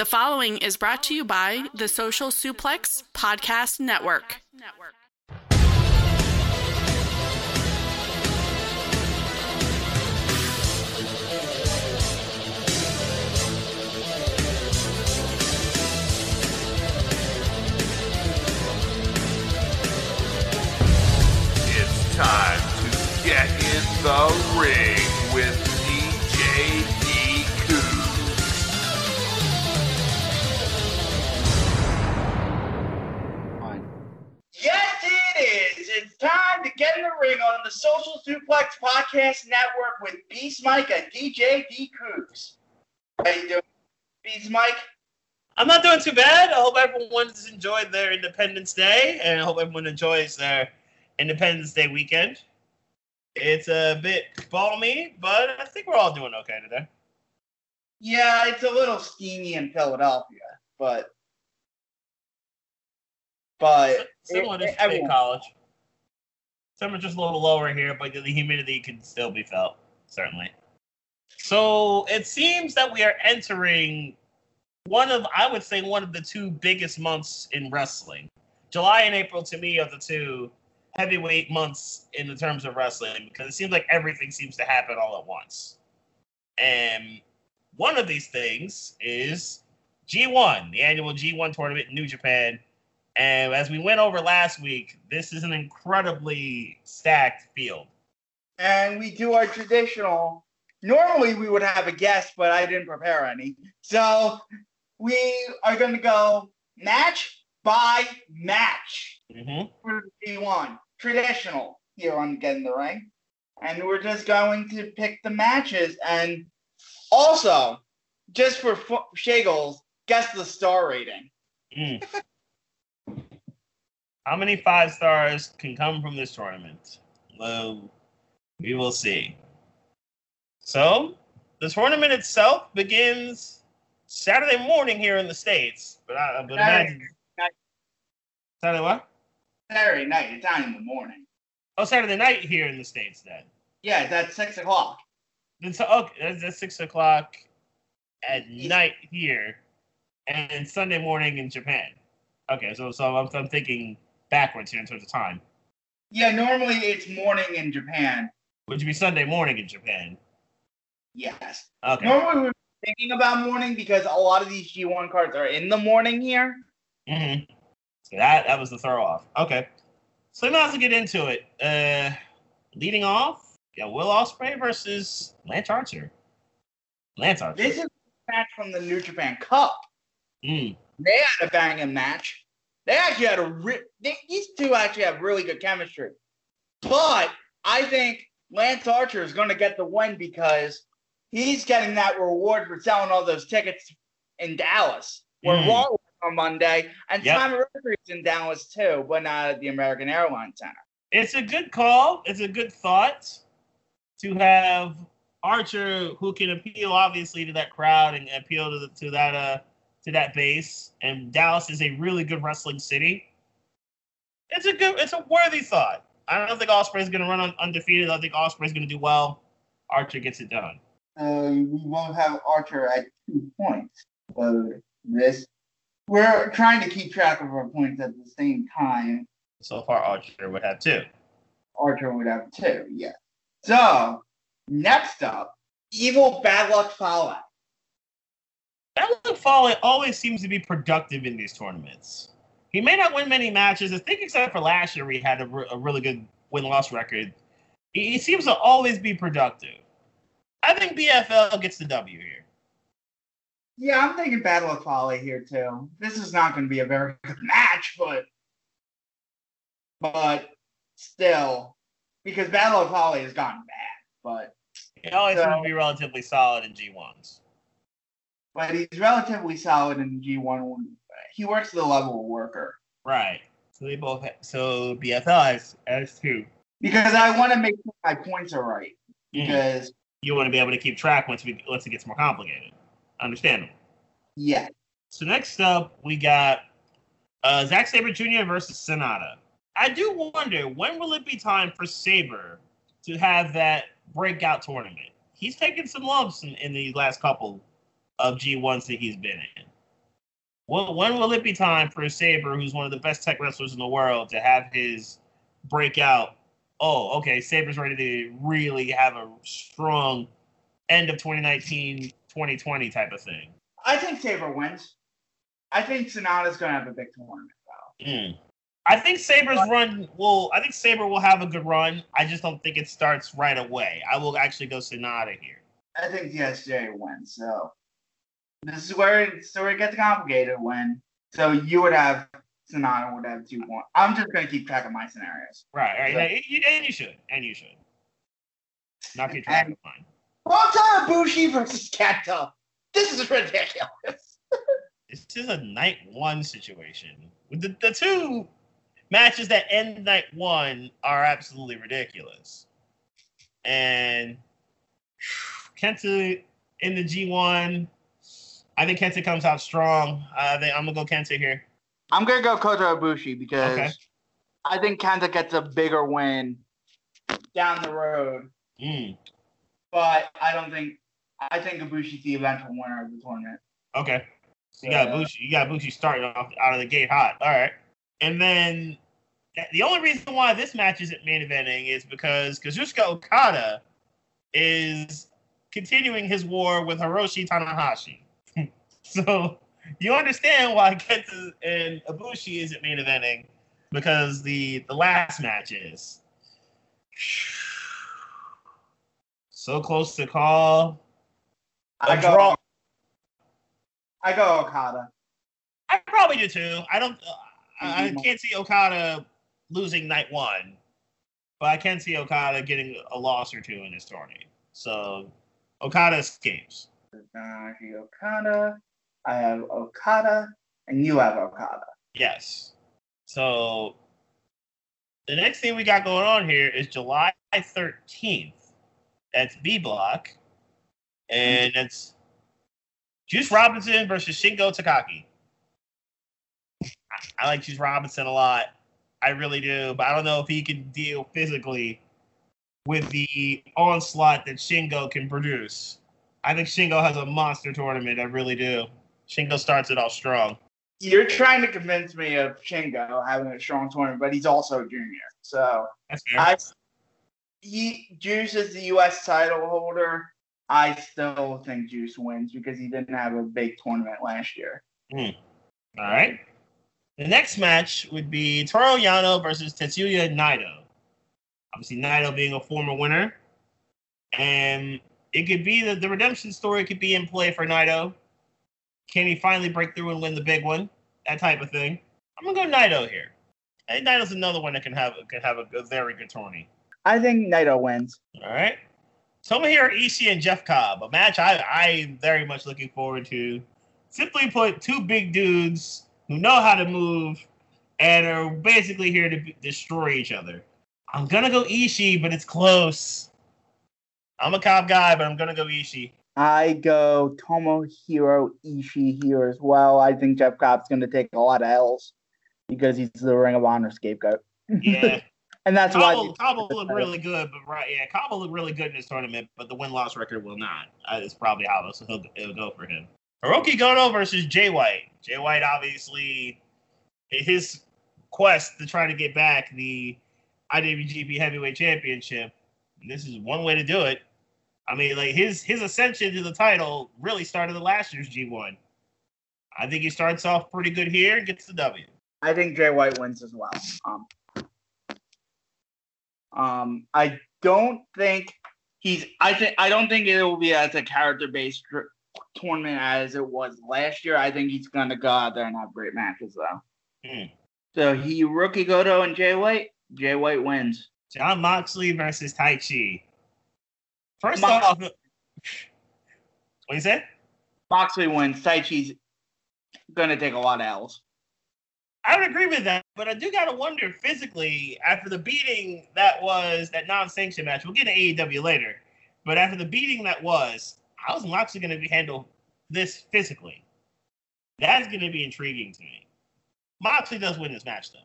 The following is brought to you by the Social Suplex Podcast Network. It's time to get in the ring with DJ It's time to get in the ring on the Social Suplex Podcast Network with Beast Mike and DJ D. Coops. How you doing, Beast Mike? I'm not doing too bad. I hope everyone's enjoyed their Independence Day, and I hope everyone enjoys their Independence Day weekend. It's a bit balmy, but I think we're all doing okay today. Yeah, it's a little steamy in Philadelphia, but but Similar it- to State everyone- College. Temperature's a little lower here, but the humidity can still be felt, certainly. So it seems that we are entering one of, I would say, one of the two biggest months in wrestling. July and April, to me, are the two heavyweight months in the terms of wrestling because it seems like everything seems to happen all at once. And one of these things is G1, the annual G1 tournament in New Japan. And as we went over last week, this is an incredibly stacked field. and we do our traditional. Normally we would have a guest, but I didn't prepare any. So we are going to go match by match. hmm for the G1 traditional here on Get in the Ring. And we're just going to pick the matches. And also, just for fu- Shagles, guess the star rating. Mm. How many five stars can come from this tournament? Well, we will see. So, the tournament itself begins Saturday morning here in the States. But I imagine. night. Saturday what? Saturday night, it's not in the morning. Oh, Saturday night here in the States then. Yeah, that's 6 o'clock. Then so okay, that's at six o'clock at East- night here, and Sunday morning in Japan. Okay, so so I'm, I'm thinking backwards here in terms of time. Yeah, normally it's morning in Japan. Which would be Sunday morning in Japan. Yes. Okay. Normally we're thinking about morning because a lot of these G1 cards are in the morning here. Mm-hmm. So that that was the throw off. Okay. So now let's get into it. Uh, leading off, yeah, Will Ospreay versus Lance Archer. Lance Archer. This is a match from the New Japan Cup. Mm. they had a banging match. They actually had a re- they, these two actually have really good chemistry. But I think Lance Archer is going to get the win because he's getting that reward for selling all those tickets in Dallas. Where Mm. Raw on Monday, and Yep. Simon Rotary is in Dallas too, but not at the American Airlines Center. It's a good call. It's a good thought to have Archer, who can appeal obviously to that crowd and appeal to the, to that uh to that base. And Dallas is a really good wrestling city. It's a good. It's a worthy thought. I don't think Ospreay's going to run un- undefeated. I think Ospreay's going to do well. Archer gets it done. Uh, we won't have Archer at two points. So this, we're trying to keep track of our points at the same time. So far, Archer would have two. Archer would have two, yeah. So, next up, Evil Bad Luck Fale. Alan Fawley always seems to be productive in these tournaments. He may not win many matches. I think except for last year, he had a, re- a really good win-loss record. He, he seems to always be productive. I think BFL gets the W here. Yeah, I'm thinking Bad Luck Fale here too. This is not going to be a very good match, but but still, because Bad Luck Fale has gotten bad, but He always seems to be relatively solid in G1s. But he's relatively solid in G1. He works the level of worker Right. So they both. Ha- so BFL has, has two. because I want to make sure my points are right Mhm. because You want to be able to keep track once we once it gets more complicated. Understandable. yeah, So next up, we got uh, Zack Sabre Jr. versus Sanada. I do wonder when will it be time for Sabre to have that breakout tournament? He's taken some lumps in, in these last couple of G1s that he's been in. Well, when will it be time for Sabre, who's one of the best tech wrestlers in the world, to have his breakout? Oh, okay, Sabre's ready to really have a strong end of 2019, 2020 type of thing. I think Sabre wins. I think Sanada's gonna have a big tournament though. Mm. I think Sabre's run will. I think Sabre will have a good run. I just don't think it starts right away. I will actually go Sanada here. I think ZSJ wins. So this is where it's where it gets complicated when so you would have Sanada would have two one. I'm just gonna keep track of my scenarios. Right, right. So- and, you, and you should, and you should. Not keep track And- of mine. Well, Bushi versus Kenta. This is ridiculous. This is a night one situation. With the, the two matches that end night one are absolutely ridiculous. And Kenta in the G1, I think Kenta comes out strong. I think I'm gonna go Kenta here. I'm gonna go Kota Ibushi because Okay. I think Kenta gets a bigger win down the road, Mm, but I don't think I think Ibushi's the eventual winner of the tournament. okay. So you got Uh, Bushi, you got Bushi starting off out of the gate hot. All right. And then the only reason why this match isn't main eventing is because Kazuchika Okada is continuing his war with Hiroshi Tanahashi. so you understand why Kenta and Ibushi isn't main eventing because the the last match is so close to call. I go, draw. I go Okada. I probably do too. I don't. Uh, I, I Mhm. can't see Okada losing night one, but I can see Okada getting a loss or two in this tournament. So Okada escapes. Okada. I have Okada, and you have Okada. Yes. So the next thing we got going on here is July 13th. That's B Block. And that's Juice Robinson versus Shingo Takagi. I like Juice Robinson a lot. I really do. But I don't know if he can deal physically with the onslaught that Shingo can produce. I think Shingo has a monster tournament. I really do. Shingo starts it off strong. You're trying to convince me of Shingo having a strong tournament, but he's also a junior. So That's fair. I, he Juice is the U.S. title holder. I still think Juice wins because he didn't have a big tournament last year. Hmm. All right. The next match would be Toru Yano versus Tetsuya Naito. Obviously, Naito being a former winner. And it could be that the redemption story could be in play for Naito. Can he finally break through and win the big one? That type of thing. I'm gonna go Naito here. I think Naito's another one that can have can have a, a very good tourney. I think Naito wins. All right. So we here Ishii and Jeff Cobb, a match I I very much looking forward to. Simply put, two big dudes who know how to move and are basically here to b- destroy each other. I'm gonna go Ishii, but it's close. I'm a Cobb guy, but I'm gonna go Ishii. I go Tomohiro Ishii here as well. I think Jeff Cobb's going to take a lot of L's because he's the Ring of Honor scapegoat. Yeah, And that's Cobb why will, Cobb will look really good, but right, yeah, Cobb will look really good in this tournament, but the win loss record will not. Uh, it's probably how this will it'll go for him. Hiroki Goto versus Jay White. Jay White, obviously, his quest to try to get back the IWGP Heavyweight Championship. This is one way to do it. I mean, like his his ascension to the title really started the last year's G1. I think he starts off pretty good here and gets the W. I think Jay White wins as well. Um, um, I don't think he's. I think I don't think it will be as a character based tournament as it was last year. I think he's gonna go out there and have great matches though. Hmm. So Hiroki Goto and Jay White. Jay White wins. Jon Moxley versus Taichi. First Mox- off, what you said? Moxley wins. Taichi's gonna take a lot of L's. I would agree with that, but I do gotta wonder physically after the beating that was that non-sanctioned match. We'll get to AEW later, but after the beating that was, how is Moxley going to be handle this physically? That's going to be intriguing to me. Moxley does win this match though.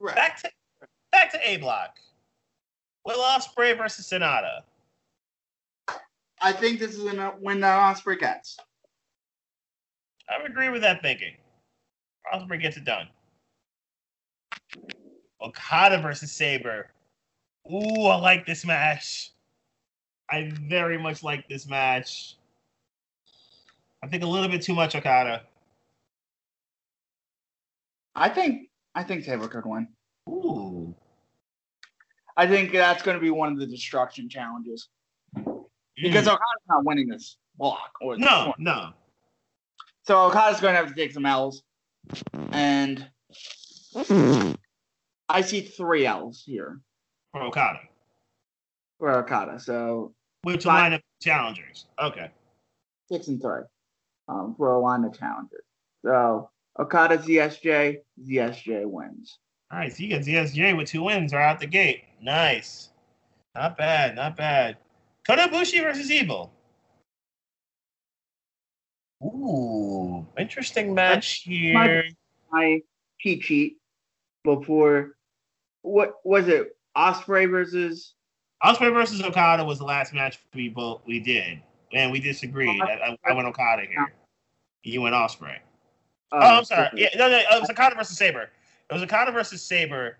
Right. Back to back to A Block. Will Ospreay versus Sanada. I think this is gonna uh, win that uh, Ospreay gets. I would agree with that thinking. Ospreay gets it done. Okada versus Sabre. Ooh, I like this match. I very much like this match. I think a little bit too much Okada. I think I think Sabre could win. Ooh. I think that's going to be one of the destruction challenges because Mm. Okada's not winning this block or this no, point. no. So Okada's going to have to take some L's, and I see three L's here For Okada. for Okada. So Which Fine. line of challengers? Okay. six and three um, for a line of challenges. So Okada ZSJ, ZSJ wins. All right, so you got ZSJ with two wins right out the gate. Nice. Not bad, not bad. Kota Ibushi versus Evil. Ooh, interesting match here. My cheat sheet before what was it? Ospreay versus Ospreay versus Okada was the last match we both we did, and we disagreed. I, I, went Okada here. You went Ospreay. uh, Oh, I'm sorry. Yeah, no, no, it was Okada versus Sabre. It was Okada versus Sabre.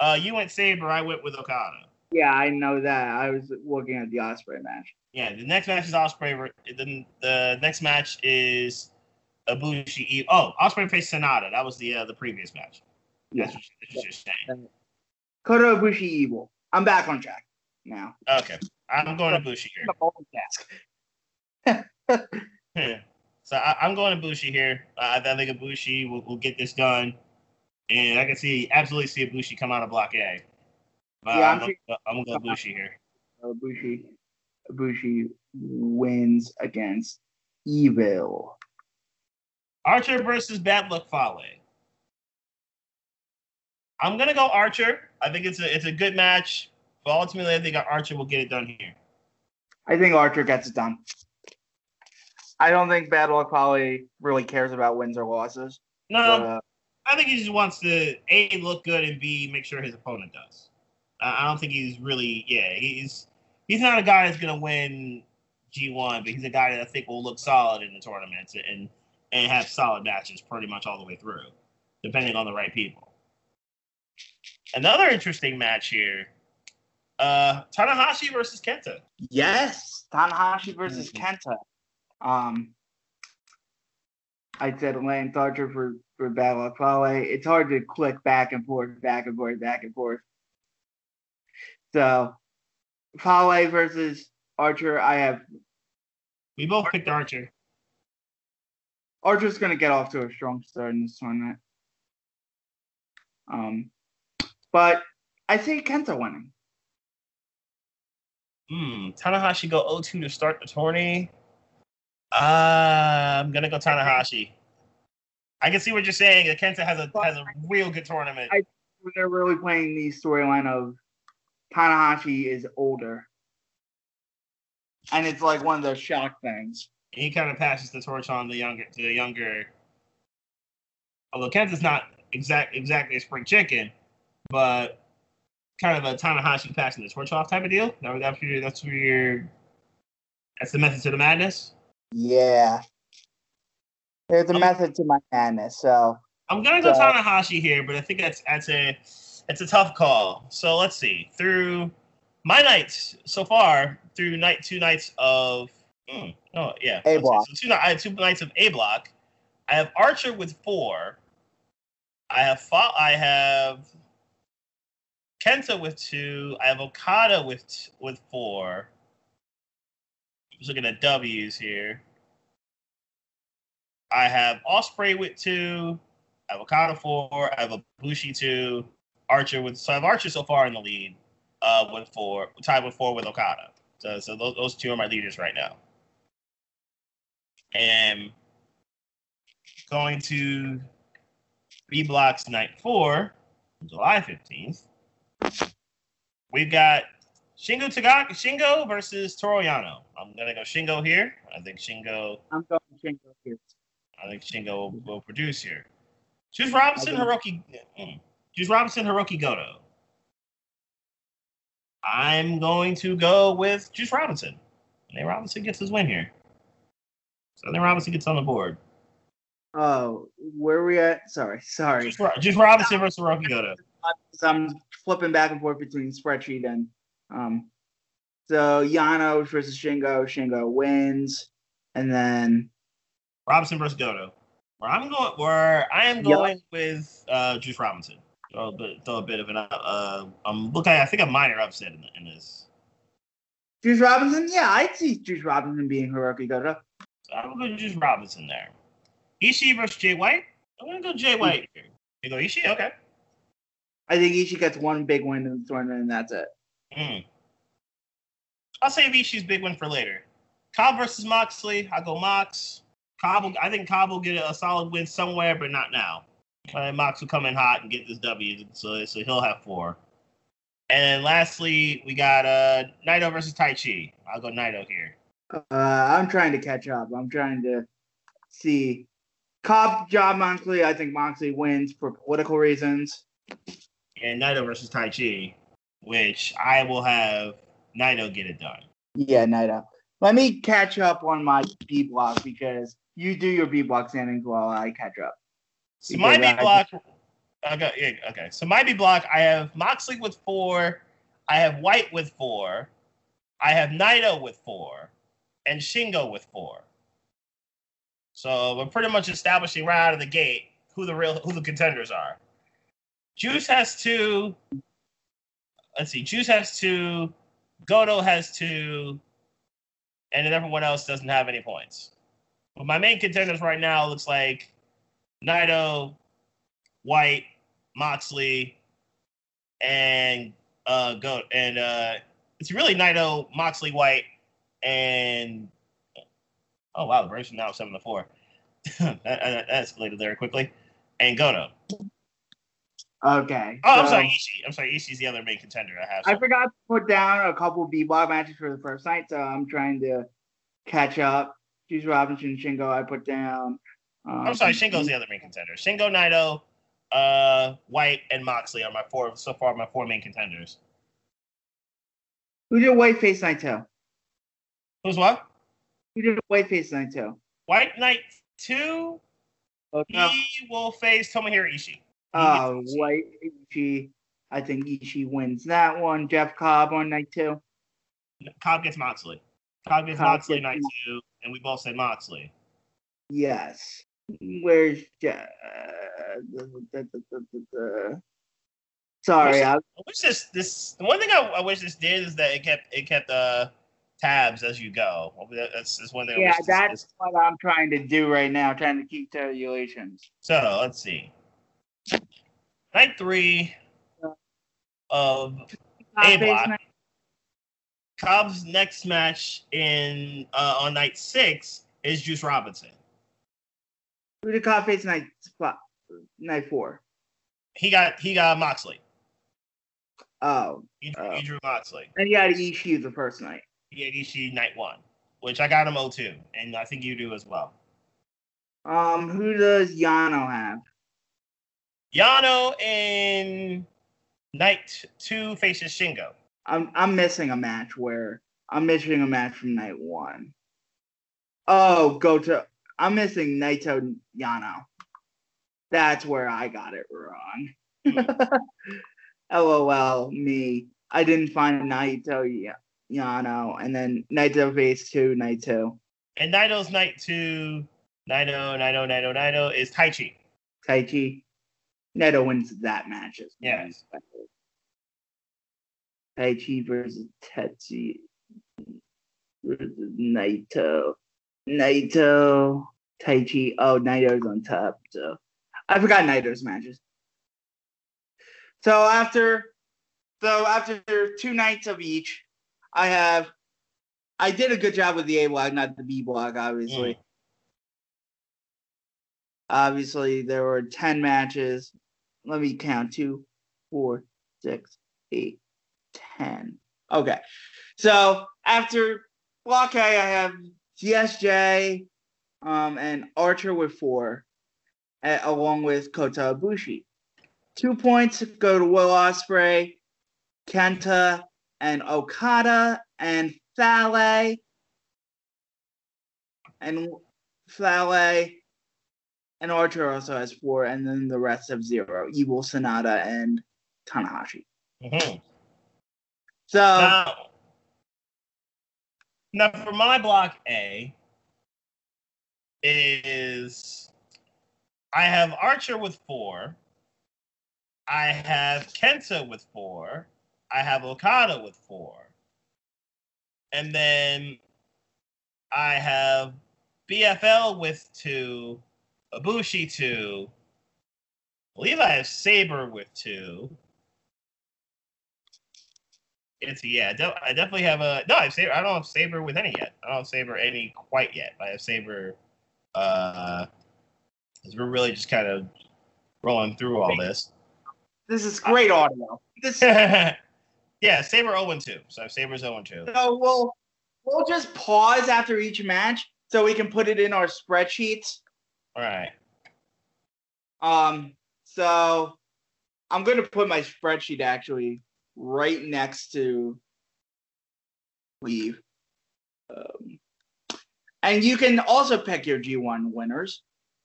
Uh, you went Sabre. I went with Okada. Yeah, I know that. I was looking at the Ospreay match. Yeah, the next match is Ospreay. Then the next match is Ibushi. Oh, Ospreay faced Sanada. That was the uh, the previous match. Yeah. That's what, you're saying. Kota Ibushi evil. I'm back on track now. Okay, I'm going to Ibushi Task. here. so I, I'm going to Ibushi here. Uh, I think Ibushi will, will get this done, and I can see absolutely see Ibushi come out of Block A. But Yeah, I'm, I'm gonna- I'm going to go Ibushi here. Ibushi, Ibushi wins against Evil. Archer versus Bad Luck Fale. I'm gonna go Archer. I think it's a it's a good match, but ultimately I think Archer will get it done here. I think Archer gets it done. I don't think Bad Luck Fale really cares about wins or losses. No, but, uh, I think he just wants to a look good and b make sure his opponent does. Uh, I don't think he's really yeah he's he's not a guy that's gonna win G1, but he's a guy that I think will look solid in the tournaments and and have solid matches pretty much all the way through, depending on the right people. Another interesting match here. Uh, Tanahashi versus Kenta. yes, Tanahashi versus Kenta. Um, I said Lance Archer for for Luck Holly. It's hard to click back and forth, back and forth, back and forth. So, Fale versus Archer. I have We both picked Archer. Archer's going to get off to a strong start in this tournament. Um, but I see Kenta winning. Hmm. Tanahashi go 0-2 to start the tourney. Uh, I'm gonna go Tanahashi. I can see what you're saying. Kenta has a has a real good tournament. I- They're really playing the storyline of Tanahashi is older, and it's like one of those shock things. he kind of passes the torch on the younger to the younger. Although Kenta's not exact exactly a spring chicken, but kind of a Tanahashi passing the torch off type of deal. That, that's where that's where you're. That's the method to the madness. Yeah, there's a Um, method to my madness. So I'm gonna go So- Tanahashi here, but I think that's that's a it's a tough call. So let's see. Through my nights so far, through night two nights of hmm, oh yeah, A block. So two, I have two nights of A block. I have Archer with four. I have Fa- I have Kenta with two. I have Okada with with four. Just looking at W's here. I have Ospreay with two. I have Okada four. I have a Bushi two. Archer with so I have Archer so far in the lead. Uh, with four, tied with four with Okada. So so those, those two are my leaders right now. And going to B blocks night four, July fifteenth. We've got Shingo Takagi Shingo versus Toru Yano. I'm gonna go Shingo here. I think Shingo I'm going Shingo here. I think Shingo will, will produce here. Juice Robinson, Hiroki. mm. Juice Robinson, Hiroki Goto. I'm going to go with Juice Robinson. Nate Robinson gets his win here. So then Robinson gets on the board. Oh, where are we at? Sorry, sorry. Juice Robinson versus Hiroki Goto. I'm flipping back and forth between spreadsheet and um. So Yano versus Shingo. Shingo wins, and then Robinson versus Goto. Where I'm going, where I am Yep. going with uh, Juice Robinson. Throw a bit, throw a bit of an. Uh, I'm looking. I think a minor upset in, in this. Juice Robinson. Yeah, I'd see Juice Robinson being Hiroki Goto. So I'm gonna go Juice Robinson there. Ishii versus Jay White. I'm gonna go Jay White here. You go Ishii, okay. I think Ishii gets one big win in the tournament, and that's it. Mm. I'll save Ishii's big win for later. Cobb versus Moxley. I go Mox. Cobb. Will, I think Cobb will get a solid win somewhere, but not now. Uh, Mox will come in hot and get this W, so so he'll have four. And lastly, we got uh Naito versus Taichi. I'll go Naito here. Uh, I'm trying to catch up. I'm trying to see. Cobb job Moxley. I think Moxley wins for political reasons. And Naito versus Taichi, which I will have Naito get it done. Yeah, Naito. Let me catch up on my B block because you do your B block standings while I catch up. So my B Because I- block. Okay, yeah, okay. So my B block, I have Moxley with four, I have White with four, I have Naito with four, and Shingo with four. So we're pretty much establishing right out of the gate who the real who the contenders are. Juice has two. Let's see. Juice has two. Goto has two, and then everyone else doesn't have any points. But my main contenders right now looks like Naito, White, Moxley, and uh go and uh it's really Naito, Moxley, White, and oh wow, the Braves now seven to four. that, that, escalated very quickly. And Goto. Okay. Oh, I'm sorry, Ishii. I'm sorry, Ishii's the other main contender I have. I forgot to put down a couple B block matches for the first night, so I'm trying to catch up. Juice Robinson, Shingo, I put down. Um, I'm sorry, Shingo's the other main contender. Shingo, Naito, uh, White, and Moxley are my four so far. My four main contenders. Who did White face two? Who's what? Who did White face two? White night two. Okay. He will face Tomohiro Ishii. Oh, White Ishii. I think Ishii wins that one. Jeff Cobb on night two. Cobb gets Moxley. Cobb gets Cobb Moxley gets night two, and we both said Moxley. Yes. Where's uh, the- Sorry, I, I wish this this the one thing I, I wish this did is that it kept it kept uh tabs as you go. That's, that's one thing. Yeah, that's this- what I'm trying to do right now, trying to keep tabulations. so. Let's see. Night three of A block. Cobb's next match in uh, on night six is Juice Robinson. Who did Cobb face night? Night four. He got he got Moxley. Oh, He, drew- Oh. he drew Moxley. and he had Ishii the first night. He had Ishii night one, which I got him 0-2, and I think you do as well. Um, who does Yano have? Yano in night two faces Shingo. I'm I'm missing a match where I'm missing a match from night one. Oh, go to I'm missing Naito Yano. That's where I got it wrong. LOL, me. I didn't find Naito Yano, and then Naito phase two, night two. And Naito's night two, Naito, Naito, Naito, Naito is Taichi. Tai Chi. Naito wins that match. as. Yes. Chi versus Tetsu versus Naito. Naito. Taichi. Oh, Naito's on top. So I forgot Naito's matches. So after so after two nights of each, I have I did a good job with the A block, not the B block, obviously. Mm. Obviously, there were 10 matches. Let me count two, four, six, eight, ten. Okay. So after block A, I have ZSJ um, and Archer with four, a- along with Kota Ibushi. Two points go to Will Ospreay, Kenta, and Okada, and Fale. And Fale and Archer also has four, and then the rest have zero. Evil, Sanada, and Tanahashi. Mhm. So Now, now for my block A is I have Archer with four. I have Kenta with four. I have Okada with four. And then I have BFL with two, Ibushi two. I believe I have Sabre with two. It's yeah, de- I definitely have a no. I have Sabre. I don't have Sabre with any yet. I don't have Sabre any quite yet. I have Sabre. Uh, 'cause we're really just kind of rolling through all this. this is great audio. This yeah, Sabre 0 and 2. So Sabre's 0 and 2. so we'll we'll just pause after each match so we can put it in our spreadsheets. All right. Um, so I'm gonna put my spreadsheet actually right next to leave. Um, and you can also pick your G1 winners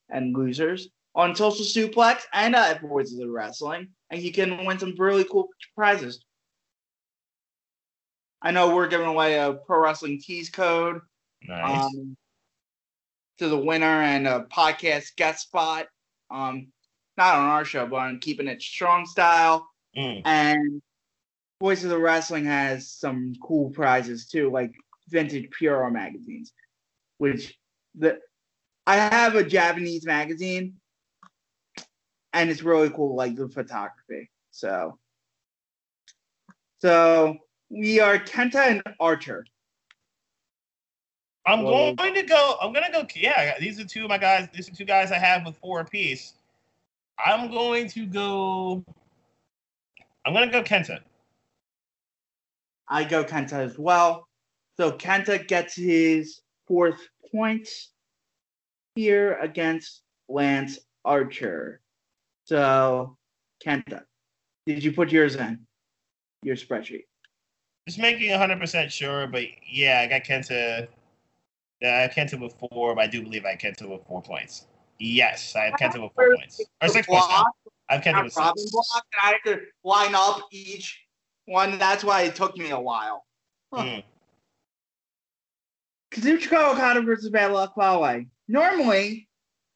and losers on Social Suplex and uh, at Voices of Wrestling, and you can win some really cool prizes. I know we're giving away a Pro Wrestling Tees code Nice. um, to the winner and a podcast guest spot. Um, not on our show, but on Keeping It Strong Style. Mm. And Voices of Wrestling has some cool prizes too, like vintage Puro magazines, which the I have a Japanese magazine, and it's really cool, like the photography. So, so we are Kenta and Archer. I'm going to go. I'm going to go. Yeah, these are two of my guys. These are two guys I have with four apiece. I'm going to go. I'm going to go Kenta. I go Kenta as well. So Kenta gets his fourth point here against Lance Archer. So Kenta, did you put yours in your spreadsheet? Just making 100% sure, but yeah, I got Kenta. Yeah, I have Kenta with four, but I do believe I have Kenta with four points. Yes, I have Kenta with four points. Or six points now. I have Kenta with Robin six. block, and I had to line up each one. That's why it took me a while. Mm. Kazuchika Okada versus Bad Luck Fale. Normally,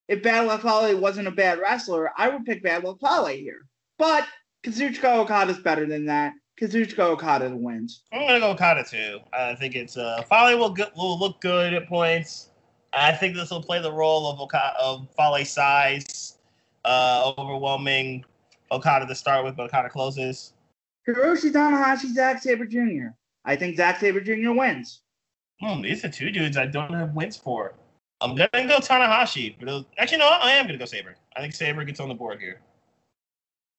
if Bad Luck Fale wasn't a bad wrestler, I would pick Bad Luck Fale here. But Kazuchika Okada's better than that. Kazuchika Okada wins. I'm gonna go Okada too. I think it's uh Fale will go, will look good at points. I think this will play the role of Okada of Fale's size, uh, overwhelming Okada to start with, but Okada closes. Hiroshi Tanahashi, Zack Sabre Jr. I think Zack Sabre Jr. wins. Hmm, these are two dudes I don't have wins for. I'm gonna go Tanahashi, but actually no, I am gonna go Sabre. I think Sabre gets on the board here.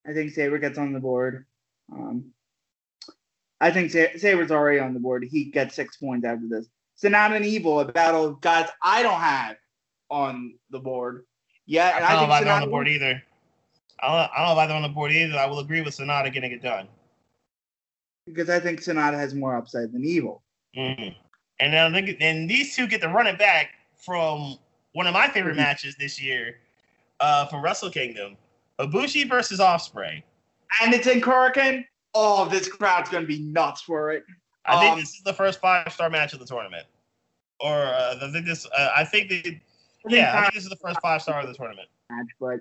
I think Sabre gets on the board. Um, I think Sa- Sabre's already on the board. He gets six points after this. Sanada and Evil, a battle of guys I don't have on the board Yeah, I don't I, know if either on the board either. I don't, I don't know if either on the board either. I will agree with Sanada getting it done. Because I think Sanada has more upside than Evil. Mhm. And then I think and these two get to run it back from one of my favorite Mhm. matches this year, uh, from Wrestle Kingdom, Ibushi versus Ospreay. And it's in Korakuen. Oh, this crowd's gonna be nuts for it. I think Um, this is the first five star match of the tournament, or uh, I think this. Uh, I think think yeah, I think this is the first five star of the tournament. match, but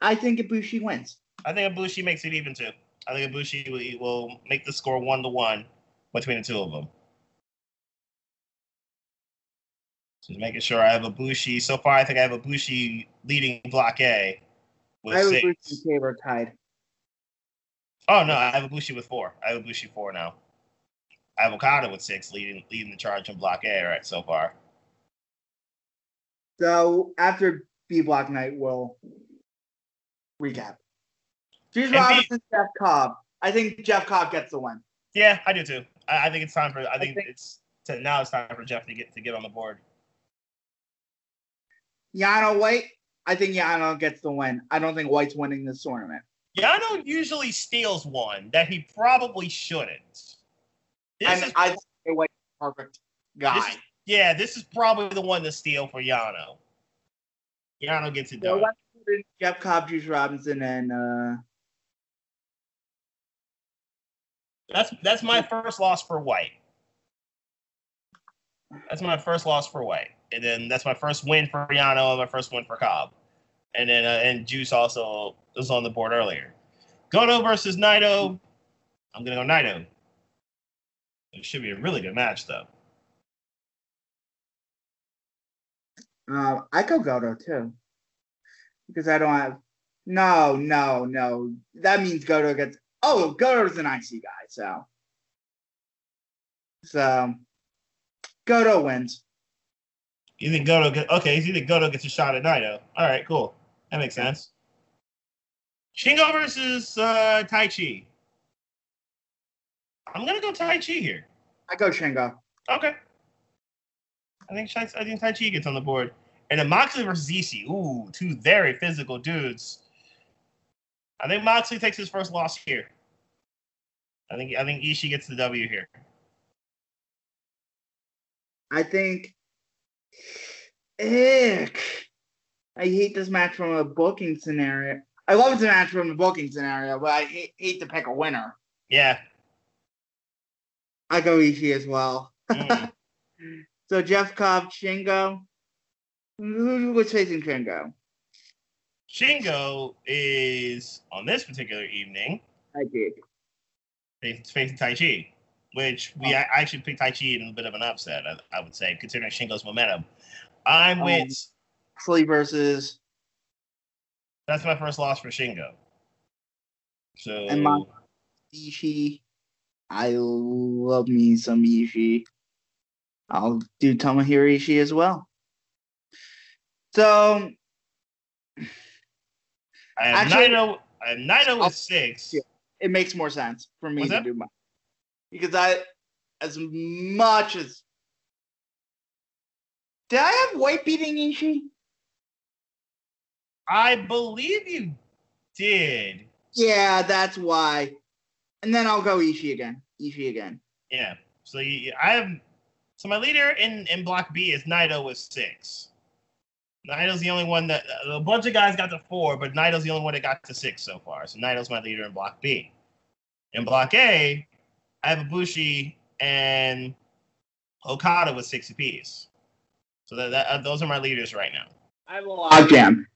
I think Ibushi wins. I think Ibushi makes it even too. I think Ibushi will, will make the score one to one between the two of them. Just making sure I have Ibushi. So far, I think I have Ibushi leading Block A with I have six. Ibushi tied. Oh no, I have Ibushi with four. I have Ibushi four now. I have Okada with six, leading leading the charge in Block A right so far. So after B Block Night, we'll recap. Juice B- Robinson, Jeff Cobb. I think Jeff Cobb gets the win. Yeah, I do too. I, I think it's time for. I think, think- it's to, now. It's time for Jeff to get to get on the board. Yano White. I think Yano gets the win. I don't think White's winning this tournament. Yano usually steals one that he probably shouldn't. This and is, I think White's a perfect guy. This- yeah, this is probably the one to steal for Yano. Yano gets it done. let's put in Jeff Cobb, Juice Robinson, and uh, That's that's my first loss for White. That's my first loss for White, and then that's my first win for Yano and my first win for Cobb, and then uh, and Juice also was on the board earlier. Goto versus Naito. I'm gonna go Naito. It should be a really good match though. uh, I go Goto too because I don't have. No, no, no. That means Goto gets. Oh, Goto's an IC guy, so so Goto wins. You think Goto? Get, okay, you think Goto gets a shot at Naito? All right, cool. That makes sense. Shingo versus uh, Taichi. I'm gonna go Taichi here. I go Shingo. Okay. I think I think Taichi gets on the board, and then Moxley versus Ishii. Ooh, two very physical dudes. I think Moxley takes his first loss here. I think I think Ishii gets the W here. I think. Ick. I hate this match from a booking scenario. I love this match from a booking scenario, but I hate, hate to pick a winner. Yeah. I go Ishii as well. Mm. So Jeff Cobb, Shingo. Who was facing Shingo? Shingo is on this particular evening I did. Face- facing Taichi, which we Oh. I actually picked Taichi in a bit of an upset. I, I would say, considering Shingo's momentum. I'm Um, with. Moxley versus That's my first loss for Shingo. So And my- Ishii. I love me some Ishii. I'll do Tomohiro Ishii as well. So I have Actually- Naito. I have Naito I'll- with six. Yeah. It makes more sense for me What's to that? do my because I as much as did I have white beating Ishii? I believe you did. Yeah, that's why. And then I'll go Ishii again. Ishii again. Yeah. So you, I have. So my leader in in Block B is Naito with six. Naito's the only one that a bunch of guys got to four, but Naito's the only one that got to six so far. So Naito's my leader in Block B. In Block A, I have Ibushi and Okada with six apiece. So that, that uh, those are my leaders right now. I have a log jam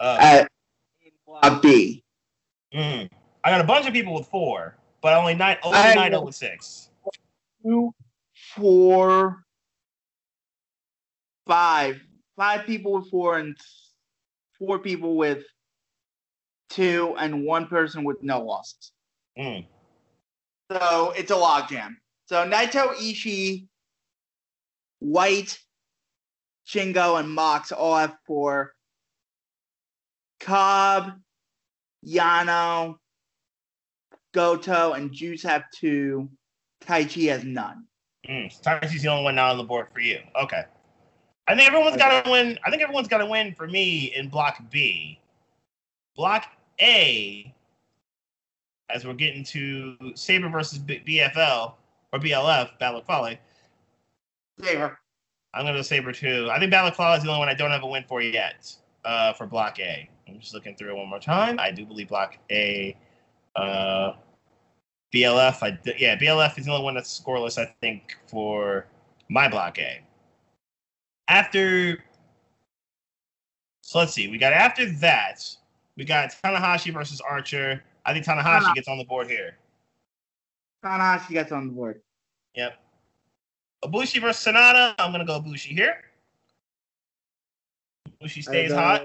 Uh, at in block B. mm. I got a bunch of people with four, but only nine. Only I- Naito with six. Two, four, five. Five people with four and four people with two and one person with no losses. Mm. So it's a logjam. So Naito, Ishii, White, Shingo, and Mox all have four. Cobb, Yano, Goto, and Juice have two. Taichi has none. Mm, so Taichi's the only one now on the board for you. Okay. I think everyone's got to win. I think everyone's got to win for me in Block B. Block A, as we're getting to Sabre versus B- BFL or BLF, Battle of Folly. Sabre. I'm going to Sabre too. I think Battle of Folly is the only one I don't have a win for yet uh, for Block A. I'm just looking through it one more time. I do believe Block A, uh, BLF. I d- yeah, BLF is the only one that's scoreless. I think for my Block A. After, so let's see. We got after that. We got Tanahashi versus Archer. I think Tanahashi Tana- gets on the board here. Tanahashi gets on the board. Yep. Ibushi versus Sanada. I'm gonna go Ibushi here. Ibushi stays I go, hot.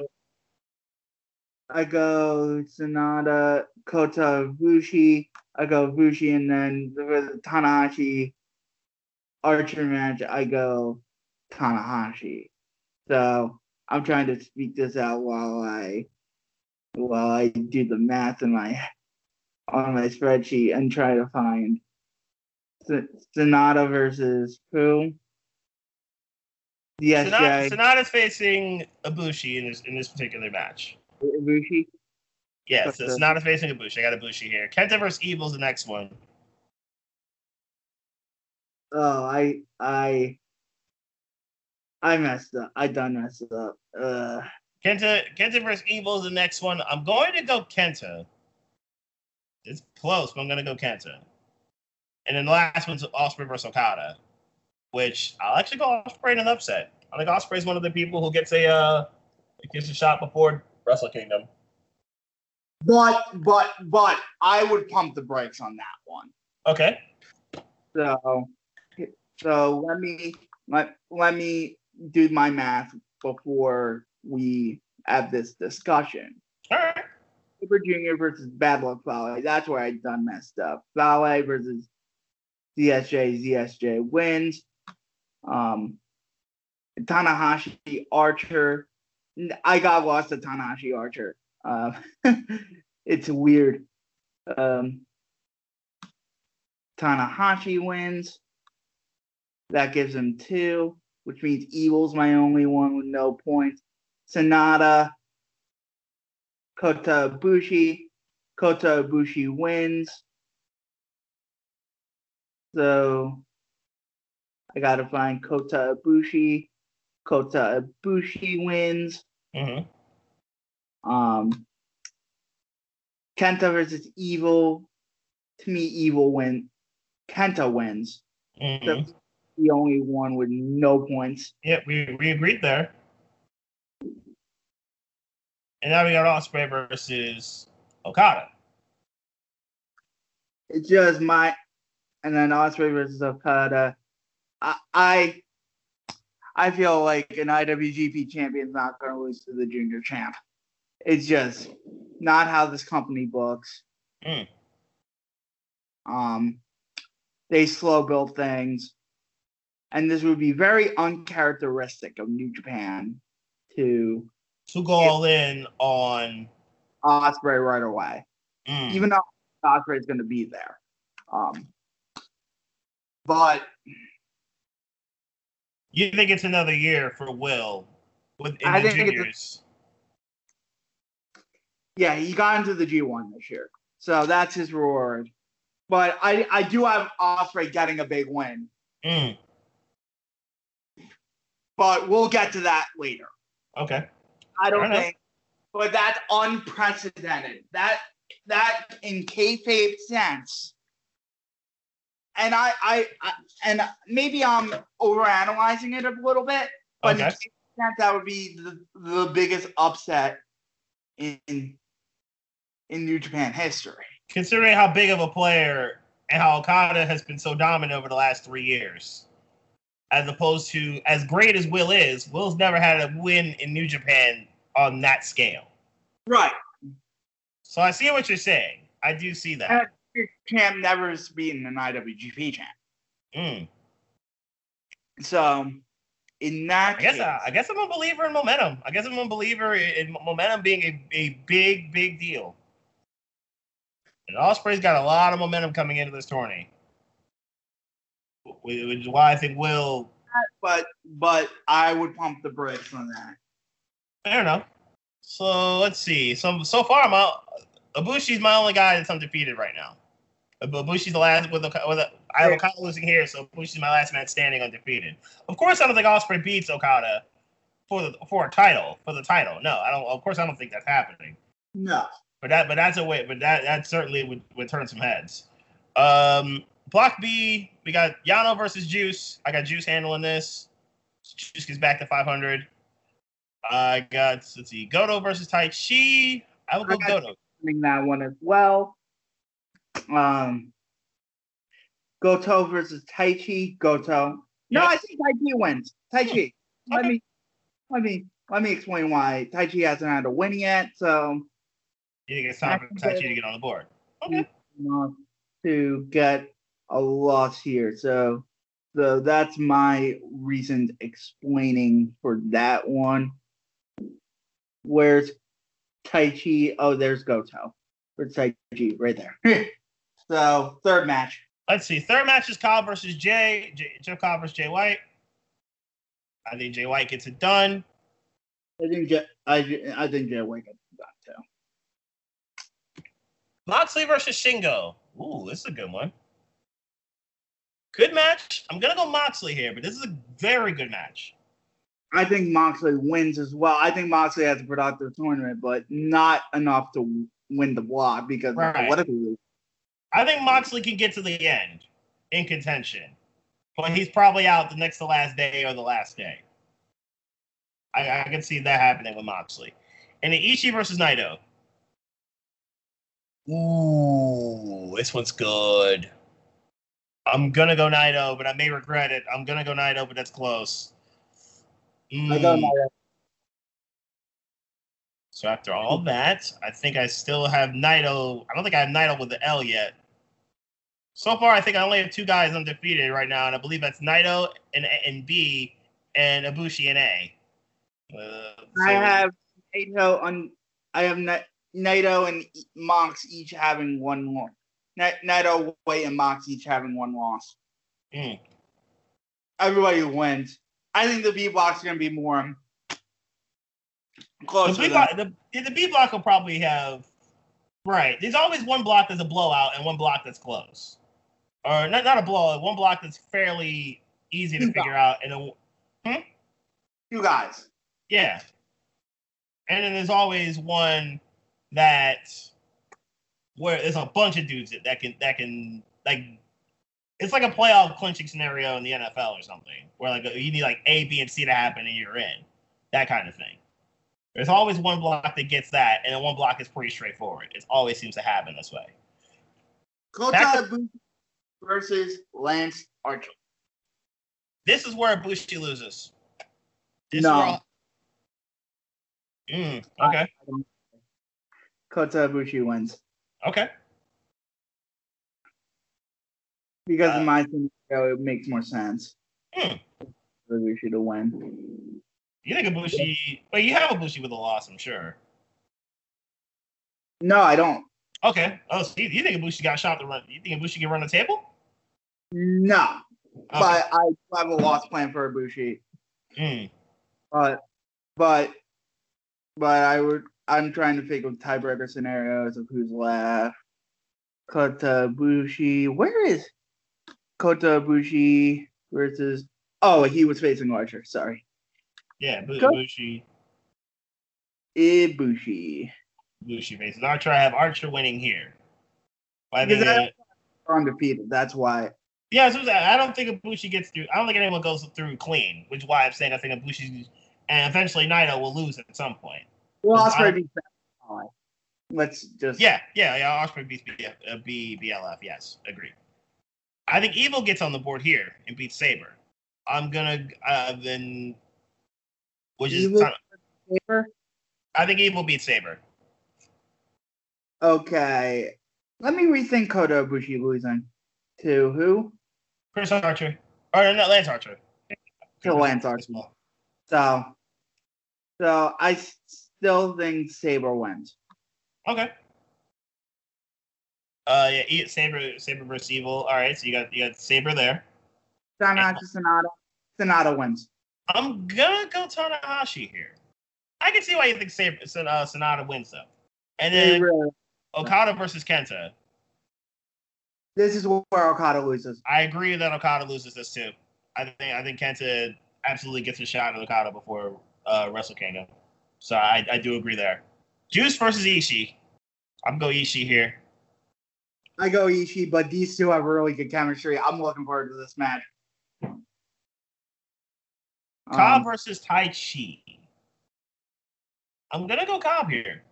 I go Sanada, Kota, Bushi. I go Bushi, and then for the Tanahashi Archer match, I go Tanahashi. So I'm trying to speak this out while I while I do the math in my on my spreadsheet and try to find Sanada versus who? Yes, Sanada. Sanada's facing Ibushi in this in this particular match. Bushi. Yeah, so Okay. Sanada's facing Ibushi. I got Ibushi here. Kenta versus Evil's the next one. Oh, I I I messed up. I done messed up. Uh, Kenta Kenta versus Evil is the next one. I'm going to go Kenta. It's close, but I'm going to go Kenta. And then the last one's Ospreay versus Okada, which I'll actually go Ospreay in an upset. I think Ospreay's one of the people who gets a uh, gets a shot before Wrestle Kingdom. But but but I would pump the brakes on that one. Okay. So so let me let let me do my math before we have this discussion. All right. Super Junior versus Bad Luck Fale. That's where I done messed up. Fale versus ZSJ. ZSJ wins. Um, Tanahashi Archer. I got lost to Tanahashi Archer. Uh, it's weird. Um, Tanahashi wins. That gives him two, which means Evil's my only one with no points. Sanada, Kota Ibushi. Kota Ibushi wins. So I gotta find Kota Ibushi. Kota Ibushi wins. Mm-hmm. Um, Kenta versus Evil. To me, Evil win. Kenta wins. Mm-hmm. The only one with no points. Yeah, we, we agreed there. And now we got Ospreay versus Okada. It's just my, and then Ospreay versus Okada. I, I, I feel like an IWGP champion's not going to lose to the junior champ. It's just not how this company books. Mm. Um, they slow build things, and this would be very uncharacteristic of New Japan to To go all in on. Ospreay right away. Mm. even though Ospreay is going to be there. Um, but You think it's another year for Will with in I the think it's a- juniors? yeah, he got into the G1 this year, so that's his reward. But I, I do have Ospreay getting a big win, Mm. but we'll get to that later. Okay. I don't enough. think, but that's unprecedented. That that in kayfabe sense, and I, I, I and maybe I'm overanalyzing it a little bit, but in Okay. kayfabe sense, that would be the, the biggest upset in in New Japan history. Considering how big of a player and how Okada has been so dominant over the last three years, as opposed to as great as Will is, Will's never had a win in New Japan on that scale. Right. So I see what you're saying. I do see that. Your champ never has beaten an IWGP champ. Mm. So in that I guess case, uh, I guess I'm a believer in momentum. I guess I'm a believer in momentum being a, a big, big deal. And Ospreay's got a lot of momentum coming into this tourney, which is why I think Will. but but I would pump the brakes on that. Fair enough. So let's see. So so far, I'm out. Ibushi's my only guy that's undefeated right now. Ibu- Ibushi's the last with a, with a, I have Okada losing here, so Ibushi's my last man standing undefeated. Of course, I don't think Ospreay beats Okada for the for a title for the title. No, I don't. Of course, I don't think that's happening. No. But that but that's a way. But that that certainly would would turn some heads. Um, Block B, we got Yano versus Juice. I got Juice handling this. Juice gets back to 500. I got let's see, Goto versus Taichi. I will go I got- Goto. Winning that one as well. Um Goto versus Taichi. Goto. No, Yep. I think Taichi wins. Taichi. Let Okay. me let me let me explain why Taichi hasn't had a win yet. So You think it's time for Taichi to get on the board? Okay. to get a loss here. So so that's my reason explaining for that one. Where's Taichi? Oh, there's Goto. Where's Tai Chi? Right there. so third match. Let's see. Third match is Cobb versus Jay. Jay Jeff Cobb versus Jay White. I think Jay White gets it done. I think Je- I, I think Jay White got that too. Moxley versus Shingo. Ooh, this is a good one. Good match. I'm gonna go Moxley here, but this is a very good match. I think Moxley wins as well. I think Moxley has a productive tournament, but not enough to win the block because Right. what if he loses? I think Moxley can get to the end in contention, but he's probably out the next to last day or the last day. I, I can see that happening with Moxley. And the Ishii versus Naito. Ooh, this one's good. I'm gonna go Naito, but I may regret it. I'm gonna go Naito, but that's close. I don't Mm. So after all that, I think I still have Naito. I don't think I have Naito with the L yet. So far, I think I only have two guys undefeated right now, and I believe that's Naito and and B and Ibushi and A. Uh, I have Naito on. I have Na- Naito and Mox each having one loss. Na- Naito, Wait, and Mox each having one loss. Mm. Everybody wins. I think the B block's gonna be more The. B block, the, the B block will probably have right. There's always one block that's a blowout and one block that's close, or not not a blowout. One block that's fairly easy to Two figure out, and a, hmm? you guys. Yeah. And then there's always one that where there's a bunch of dudes that, that can that can like it's like a playoff clinching scenario in the NFL or something where like you need like A, B, and C to happen and you're in. That kind of thing. There's always one block that gets that, and then one block is pretty straightforward. It always seems to happen this way. Kota Ibushi versus Lance Archer. This is where Ibushi loses. This No. Mm, okay. Kota Ibushi wins Okay. Because Uh, in my scenario it makes more sense Hmm. Ibushi to win. You think Ibushi? Wait, you have Ibushi with a loss, I'm sure. No, I don't. Okay. Oh, so you, you think Ibushi got shot to run? You think Ibushi can run the table? No, Okay. but I have a loss plan for Ibushi. Mm. But but but I would I'm trying to think of tiebreaker scenarios of who's left. Kota Ibushi. Where is Kota Ibushi versus Oh, he was facing Archer, sorry. Yeah, Go. Ibushi. Ibushi. Ibushi faces Archer. I have Archer winning here. I Because think. I- uh, Undefeated. That's why. yeah, so I don't think Ibushi gets through. I don't think anyone goes through clean, which is why I'm saying I think Ibushi and eventually Naito will lose at some point. Well, Ospreay beats Ally. Let's just Yeah, yeah, yeah. Ospreay beats B, uh, B, BLF. Yes, agree. I think Evil gets on the board here and beats Sabre. I'm gonna uh, then, which is Evil? Sabre? I think Evil beats Sabre. Okay. Let me rethink Kota Ibushi losing. To who? Chris Archer, or not Lance Archer. To Lance Archer. So, so I still think Sabre wins. Okay. Uh, yeah, E- Sabre, Sabre versus Evil. All right, so you got you got Sabre there. Tanahashi Sanada. Sanada wins. I'm gonna go Tanahashi here. I can see why you think Sabre, uh, Sanada wins though. And then really- Okada versus Kenta. This is where Okada loses. I agree that Okada loses this too. I think I think Kenta absolutely gets a shot at Okada before uh, Wrestle Kingdom. So I, I do agree there. Juice versus Ishii. I'm going Ishii here. I go Ishii, but these two have really good chemistry. I'm looking forward to this match. Cobb Um, versus Taichi. I'm gonna go Cobb here.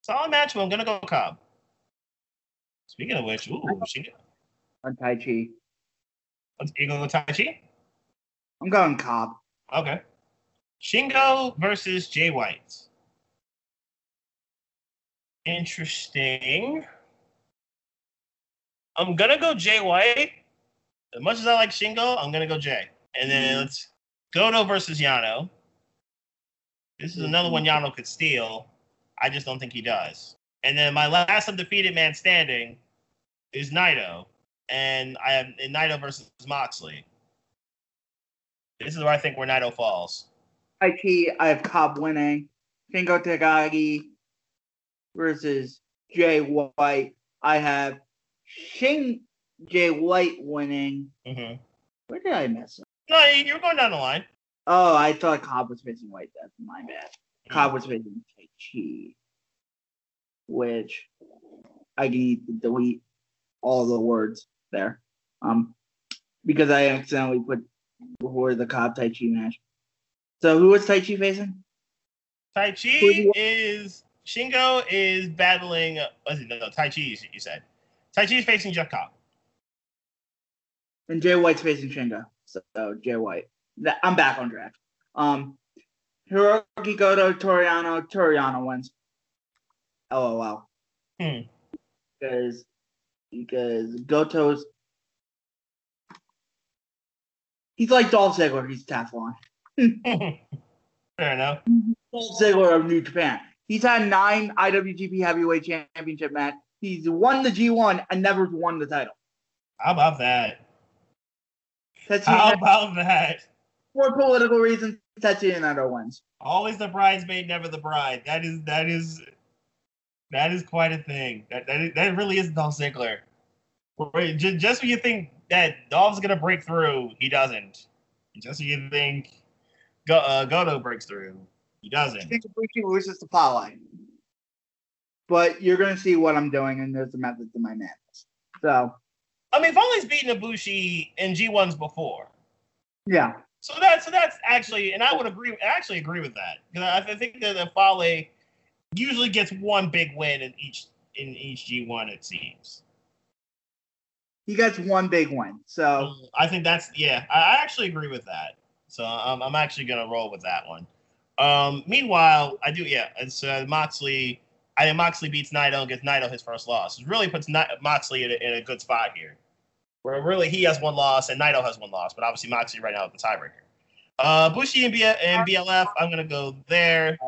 Solid match, but I'm gonna go Cobb. Speaking of which, ooh, Shingo. on Taichi. You gonna go Taichi? I'm going Cobb. Okay. Shingo versus Jay White. Interesting. I'm gonna go Jay White. As much as I like Shingo, I'm gonna go Jay. And then Mhm. let's Goto versus Yano. This is another one Yano could steal. I just don't think he does. And then my last undefeated man standing is Naito. And I have and Naito versus Moxley. This is where I think where Naito falls. Chi, I have Cobb winning. Shingo Takagi versus Jay White. I have Shin Jay White winning. hmm Where did I mess up? No, you- you're going down the line. Oh, I thought Cobb was facing White. That's my bad. Cobb was facing Tai Chi, which I need to delete all the words there, um, because I accidentally put before the Cobb Taichi match. So who was Taichi facing? Taichi Who do you- is Shingo is battling. Uh, was it no, Taichi? You said Taichi is facing Jeff Cobb. And Jay White's facing Shingo. So, Jay White. I'm back on draft. Um, Hiroki Goto, Toru Yano, Toriano wins. LOL. Hmm. Because because Goto's he's like Dolph Ziggler. He's Teflon. Fair enough. Dolph Ziggler of New Japan. He's had nine IWGP Heavyweight Championship match. He's won the G1 and never won the title. How about that? Tetsuya How about that? for political reasons, Tetsuya Naito wins. Always the bridesmaid, never the bride. That is that is that is quite a thing. That that, is, that really is Dolph Ziggler. Wait, Just when you think that Dolph's gonna break through, he doesn't. Just when you think Go, uh, Goto breaks through, he doesn't. think Ibushi loses to Pala. But you're gonna see what I'm doing, and there's a method to my madness. So I mean, Fale's beaten Ibushi in G1s before. yeah, So that's so that's actually, and I would agree. I actually agree with that because I, I think that the Fale usually gets one big win in each in each G1. It seems. he gets one big win. So I think that's yeah. I, I actually agree with that. So I'm I'm actually gonna roll with that one. Um, meanwhile, I do yeah. It's uh, Moxley. I think Moxley beats Naito and gets Naito his first loss. It really puts Moxley in a, in a good spot here, where really he has one loss and Naito has one loss, but obviously Moxley right now is the tiebreaker. Uh, Bushi and, B- and BLF, I'm gonna go there.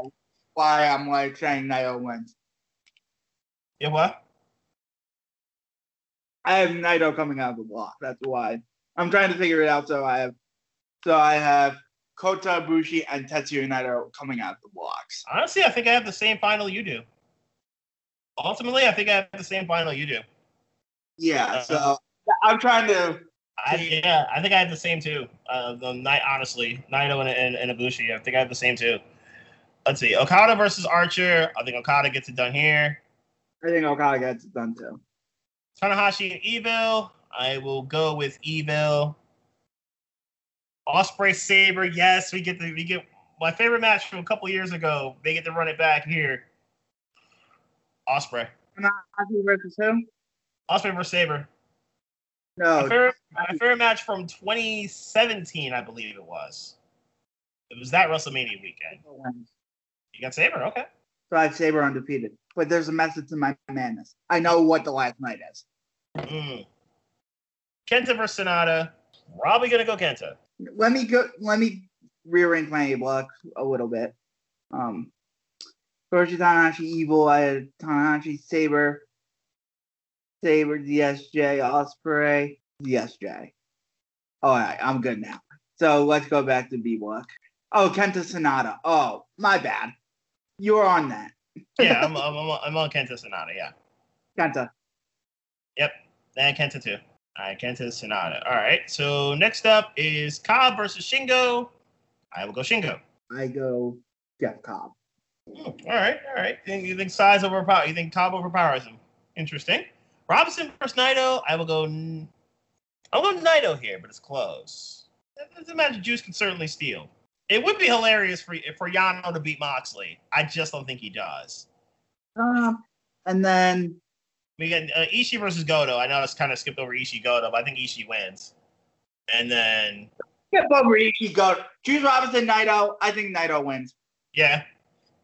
why I'm like saying Naito wins. Yeah, what? I have Naito coming out of the block. That's why I'm trying to figure it out. So I have, so I have Kota Bushi and Tetsuya Naito coming out of the blocks. Honestly, I think I have the same final you do. Ultimately, I think I have the same final you do. Yeah. So I'm trying to. I, yeah, I think I have the same too. Uh, the night, honestly, Naito and, and, and Ibushi, I think I have the same too. Let's see, Okada versus Archer. I think Okada gets it done here. I think Okada gets it done too. Tanahashi and Evil. I will go with Evil. Ospreay Sabre. Yes, we get the we get my favorite match from a couple years ago. They get to run it back here. Ospreay. Tanahashi versus who? Ospreay versus Sabre. No. My favorite, my favorite match from 2017, I believe it was. It was that WrestleMania weekend. You got Sabre, okay. So I have Sabre undefeated. But there's a method to my madness. I know what the last night is. Mm. Kenta versus Sanada. Probably gonna go Kenta. Let me go. Let me rearrange my block a little bit. Um, first Tanahashi Evil. I had Tanahashi Sabre, Sabre DSJ Ospreay DSJ. All right, I'm good now. So let's go back to B block. Oh, Kenta Sanada. Oh, my bad. You're on that, Yeah, I'm, I'm, I'm on Kenta Sanada. Yeah, Kenta. Yep, and Kenta too. All right, Kenta Sanada. All right. So next up is Cobb versus Shingo. I will go Shingo. I go Jeff Cobb. Hmm, all right, all right. You think, you think size overpower? You think Cobb overpowers him? Interesting. Robinson versus Naito. I will go. I'll go Naito here, but it's close. It's a match Juice can certainly steal. It would be hilarious for for Yano to beat Moxley. I just don't think he does. Um, and then We got uh, Ishii versus Goto. I know it's kind of skipped over Ishii Goto, but I think Ishii wins. And then Skip over Ishii go. Juice Robinson Naito. I think Naito wins. yeah,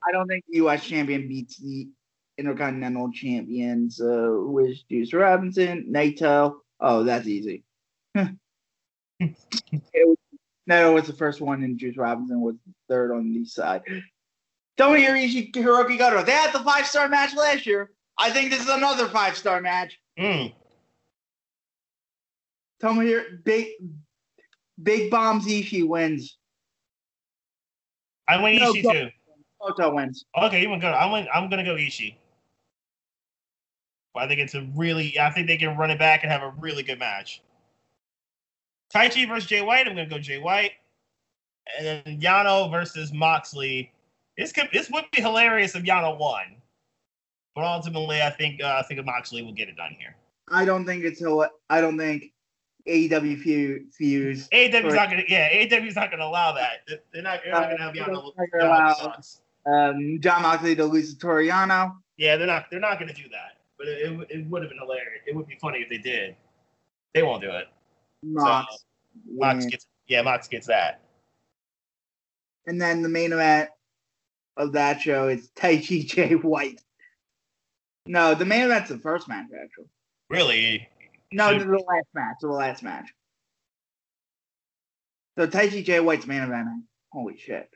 I don't think the U.S. champion beats the Intercontinental champion. So who is Juice Robinson? Naito. Oh, that's easy. Was- Naito was the first one, and Juice Robinson was third on the side. Tomohiro Hiroki Goto. They had the five star match last year. I think this is another five star match. mm, Tomohiro Big Big Bombs Ishii wins. I win No, Ishii too. Goto wins. Okay, you want go? I'm gonna, I'm gonna go Ishii. I think it's a really. I think they can run it back and have a really good match. Taichi versus Jay White. I'm gonna go Jay White. and then Yano versus Moxley. This could this would be hilarious if Yano won, but ultimately, I think uh, I think Moxley will get it done here. I don't think it's a, I don't think AEW feud fuse. AEW's not gonna yeah AEW's not gonna allow that. They're not, they're not gonna have Yano. They're Yano sucks. Um, Jon Moxley to to Toru Yano. Yeah, they're not they're not gonna do that. But it, it, it would have been hilarious. It would be funny if they did. They won't do it. Mox. Mox gets yeah Mox gets that. And then the main event of that show is Taichi Jay White. No, the main event's the first match actually. Really, No, So- the, last match. The last match. So Taichi Jay White's main event. Holy shit.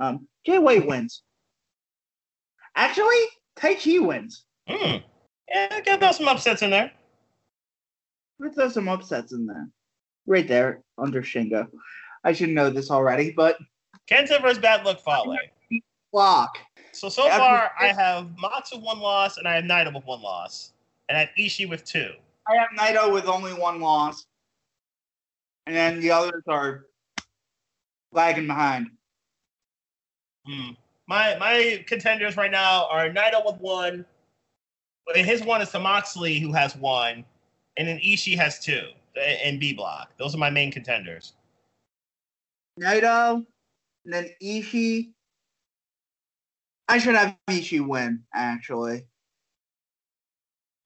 Um, Jay White wins. Actually, Taichi wins. Hmm. Yeah, got those some upsets in there. Let's throw some upsets in there. Right there under Shingo. I should know this already, but Kenta versus Bad Luck Fale. block. So so After- far, I have with one loss, and I have Naito with one loss, and I have Ishii with two. I have Naito with only one loss. And then the others are lagging behind. Hmm. My my contenders right now are Naito with one, and his one is to Moxley, who has one, and then Ishii has two in B block. Those are my main contenders. Naito, and then Ishii. I should have Ishii win, actually.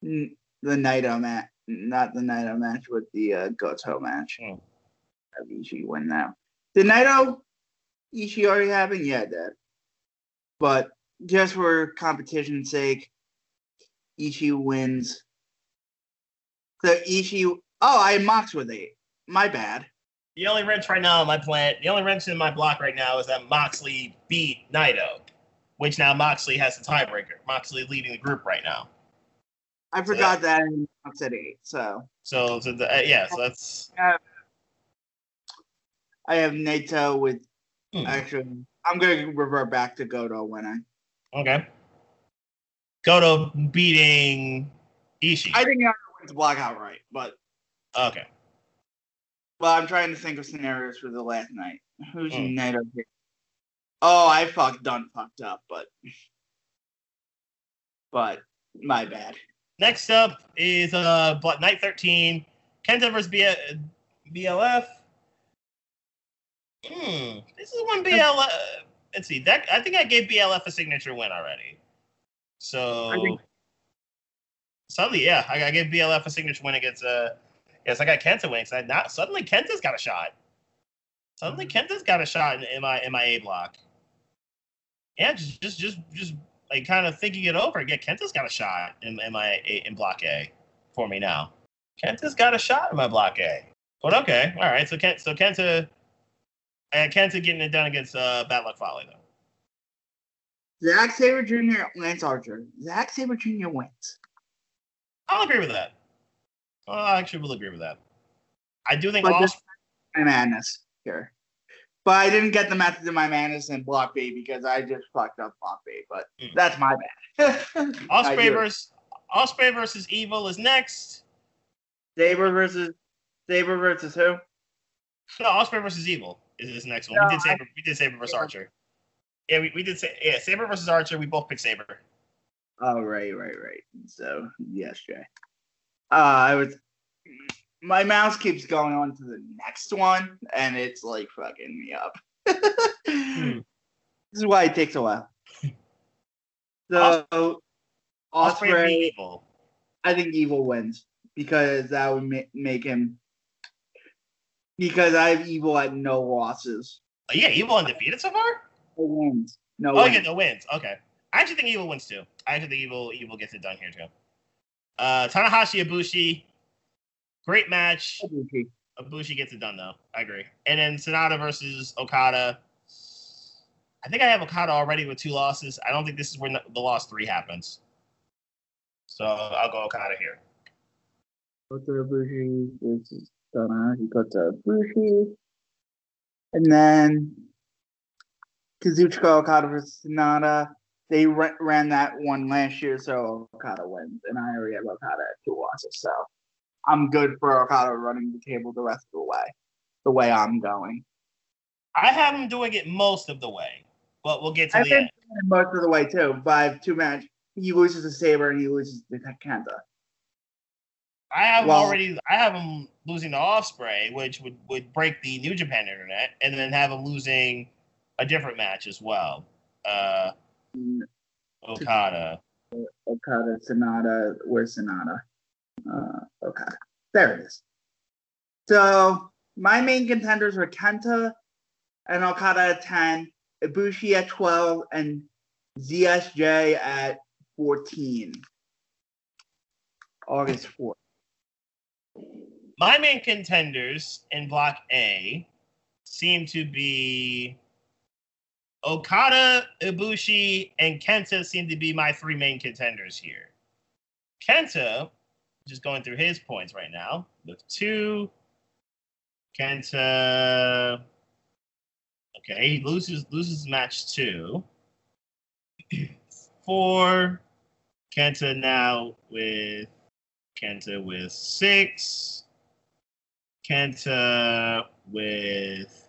The Naito match, not the Naito match with the uh, Goto match. Hmm. Have Ishii win now. Did Naito Ishii already happen? Yeah, did. But just for competition's sake, Ishii wins. So Ishii. Oh, I Mox with eight. My bad. The only wrench right now in my plant, the only wrench in my block right now is that Moxley beat Naito, which now Moxley has the tiebreaker. Moxley leading the group right now. I forgot that and Mox at eight. So So, so the, uh, yeah, so that's I have Naito with hmm, actually. I'm going to revert back to Goto winning. okay. Goto beating Ishii. I think Naito wins block outright, but okay. well, I'm trying to think of scenarios for the last night. Who's Hmm. Naito? here? Oh, I fucked done fucked up, but but my bad. Next up is uh Night 13, Kenta versus B- BLF. Hmm, this is one BLF. Let's see. That I think I gave BLF a signature win already. So suddenly, yeah, I, I gave BLF a signature win against uh. Yes, I got Kenta winning. So now suddenly Kenta's got a shot. Suddenly Kenta's got a shot in, in my in my A block. Yeah, just just just just like kind of thinking it over. Yeah, Kenta's got a shot in, in my A, in block A for me now. Kenta's got a shot in my block A. But okay, all right. So Kent, so Kenta, and Kenta getting it done against uh, Bad Luck Fale though. Zack Sabre Jr. Lance Archer. Zack Sabre Jr. wins. I'll agree with that. Uh, I actually will agree with that. I do think But all this- My madness here. But I didn't get the method of my madness in Block B because I just fucked up Block B. But Hmm. that's my bad. I Ospreay versus Ospreay versus Evil is next. Sabre versus Sabre versus who? No, Ospreay versus Evil is this next one. No, we did Sabre. We did Sabre versus Archer. Yeah, we, we did say yeah Sabre versus Archer. We both picked Sabre. Oh right, right, right. So yes, Jay. Uh, I was. My mouse keeps going on to the next one, and it's like fucking me up. Hmm. This is why it takes a while. So Ospreay Ospreay, Evil. I think Evil wins because that would ma- make him. Because I have Evil at no losses. Oh, yeah, Evil undefeated so far. No wins. No Oh, wins. yeah, no wins. Okay. I actually think Evil wins too. I actually think Evil Evil gets it done here too. Uh, Tanahashi Ibushi, great match. Ibushi gets it done though. I agree. And then Sanada versus Okada. I think I have Okada already with two losses. I don't think this is where the loss three happens. So I'll go Okada here. Kota Ibushi versus Tanahashi Kota Bushi. And then Kazuchika Okada versus Sanada. They ra- ran that one last year, so Okada wins. And I already have Okada at two losses, so I'm good for Okada running the table the rest of the way, the way I'm going. I have him doing it most of the way, but we'll get to I the end. most of the way too. By two match, he loses to Sabre and he loses to Kenta. I have Well- already. I have him losing to Ospreay, which would would break the New Japan internet, and then have him losing a different match as well. Uh, Okada. Okada, Sanada, where's Sanada? Uh, Okada. There it is. So my main contenders were Kenta and Okada at 10, Ibushi at 12, and ZSJ at 14. August 4th. My main contenders in Block A seem to be Okada, Ibushi, and Kenta seem to be my three main contenders here. Kenta, just going through his points right now, with two. Kenta. Okay, he loses loses match two. Four. Kenta now with Kenta with six. Kenta with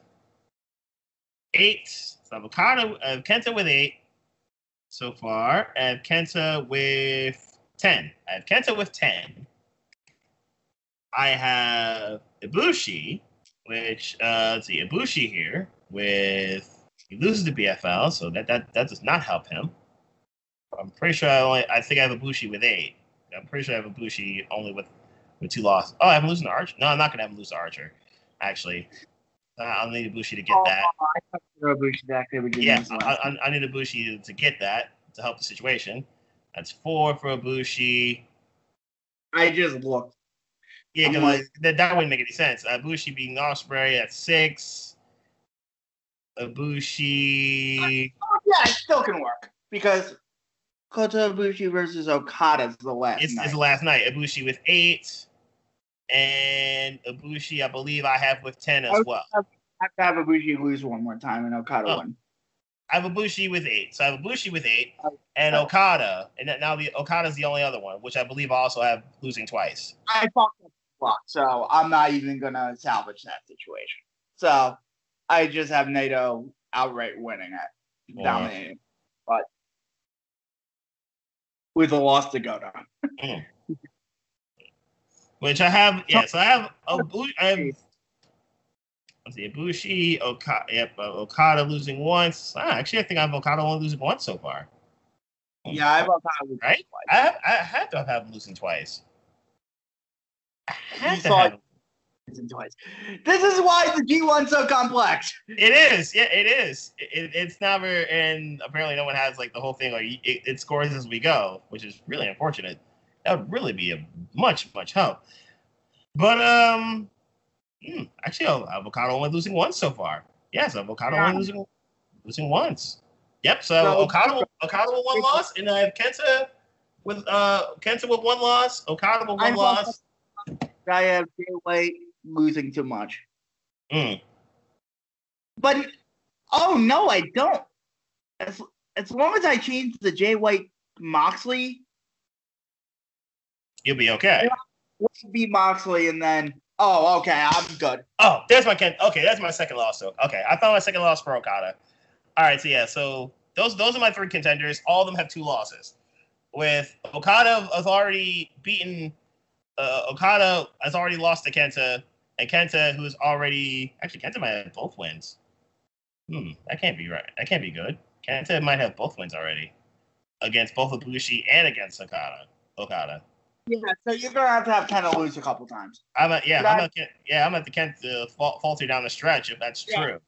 eight. So Avocado, uh, Kenta with eight so far. I have Kenta with 10. I have Kenta with 10. I have Ibushi, which, uh, let's see, Ibushi here with, he loses the BFL, so that, that, that does not help him. I'm pretty sure I only, I think I have Ibushi with eight. I'm pretty sure I have Ibushi only with with two losses. Oh, I have him losing to Archer. No, I'm not gonna have him lose to Archer. Actually, uh, I'll need Ibushi to get that. Oh, I thought Ibushi back there Yeah, I, I, I need Ibushi to get that to help the situation. That's four for Ibushi. I just looked. Yeah, I'm 'cause like- that, that wouldn't make any sense. Ibushi being Ospreay at six. Ibushi. Yeah, it still can work because Kota Ibushi versus Okada is the last It's, night. it's last night. Ibushi with eight. And Ibushi, I believe I have with 10 as well. I have to have Ibushi lose one more time and Okada Oh. win. I have Ibushi with eight. So I have Ibushi with eight. Oh. And. Okada. And now the Okada's the only other one, which I believe I also have losing twice. I fucked up block, so I'm not even gonna salvage that situation. So I just have Naito outright winning it, Or- dominating, but with a loss to go down. Mm. Which I have, yes, I have Ibushi. I have, let's see, Ibushi, Okada, yep, uh, Okada losing once. Ah, actually, I think I have Okada only losing once so far. Yeah, I have Okada losing Right? twice. I have, I had to have losing twice. I had You to have him. Losing twice. This is why the G1's so complex. It is, yeah, it is. It, it's never, and apparently no one has like the whole thing. Like it, it scores as we go, which is really unfortunate. That would really be a much, much help. But um, hmm, actually, oh, avocado only losing once so far. Yes, avocado Yeah. only losing losing once. Yep. So So- Okada, Okada with one loss, and I have Kenta with uh Kenta with one loss, Okada with one I'm loss. I have Jay White losing too much. Mm. But oh no, I don't. As as long as I change the Jay White Moxley, You'll be okay. would be Moxley, and then oh okay, I'm good. Oh, there's my Ken. Okay, that's my second loss. So okay, I found my second loss for Okada. All right, so yeah, so those those are my three contenders. All of them have two losses. With Okada has already beaten. Uh, Okada has already lost to Kenta, and Kenta, who's already actually Kenta might have both wins. Hmm, that can't be right. That can't be good. Kenta might have both wins already against both Ibushi and against Okada. Okada. Yeah, so you're gonna have to have Kenna lose a couple times. I'm at, yeah, I'm I- at, yeah, I'm at the Kent uh, falter down the stretch if that's Yeah. true.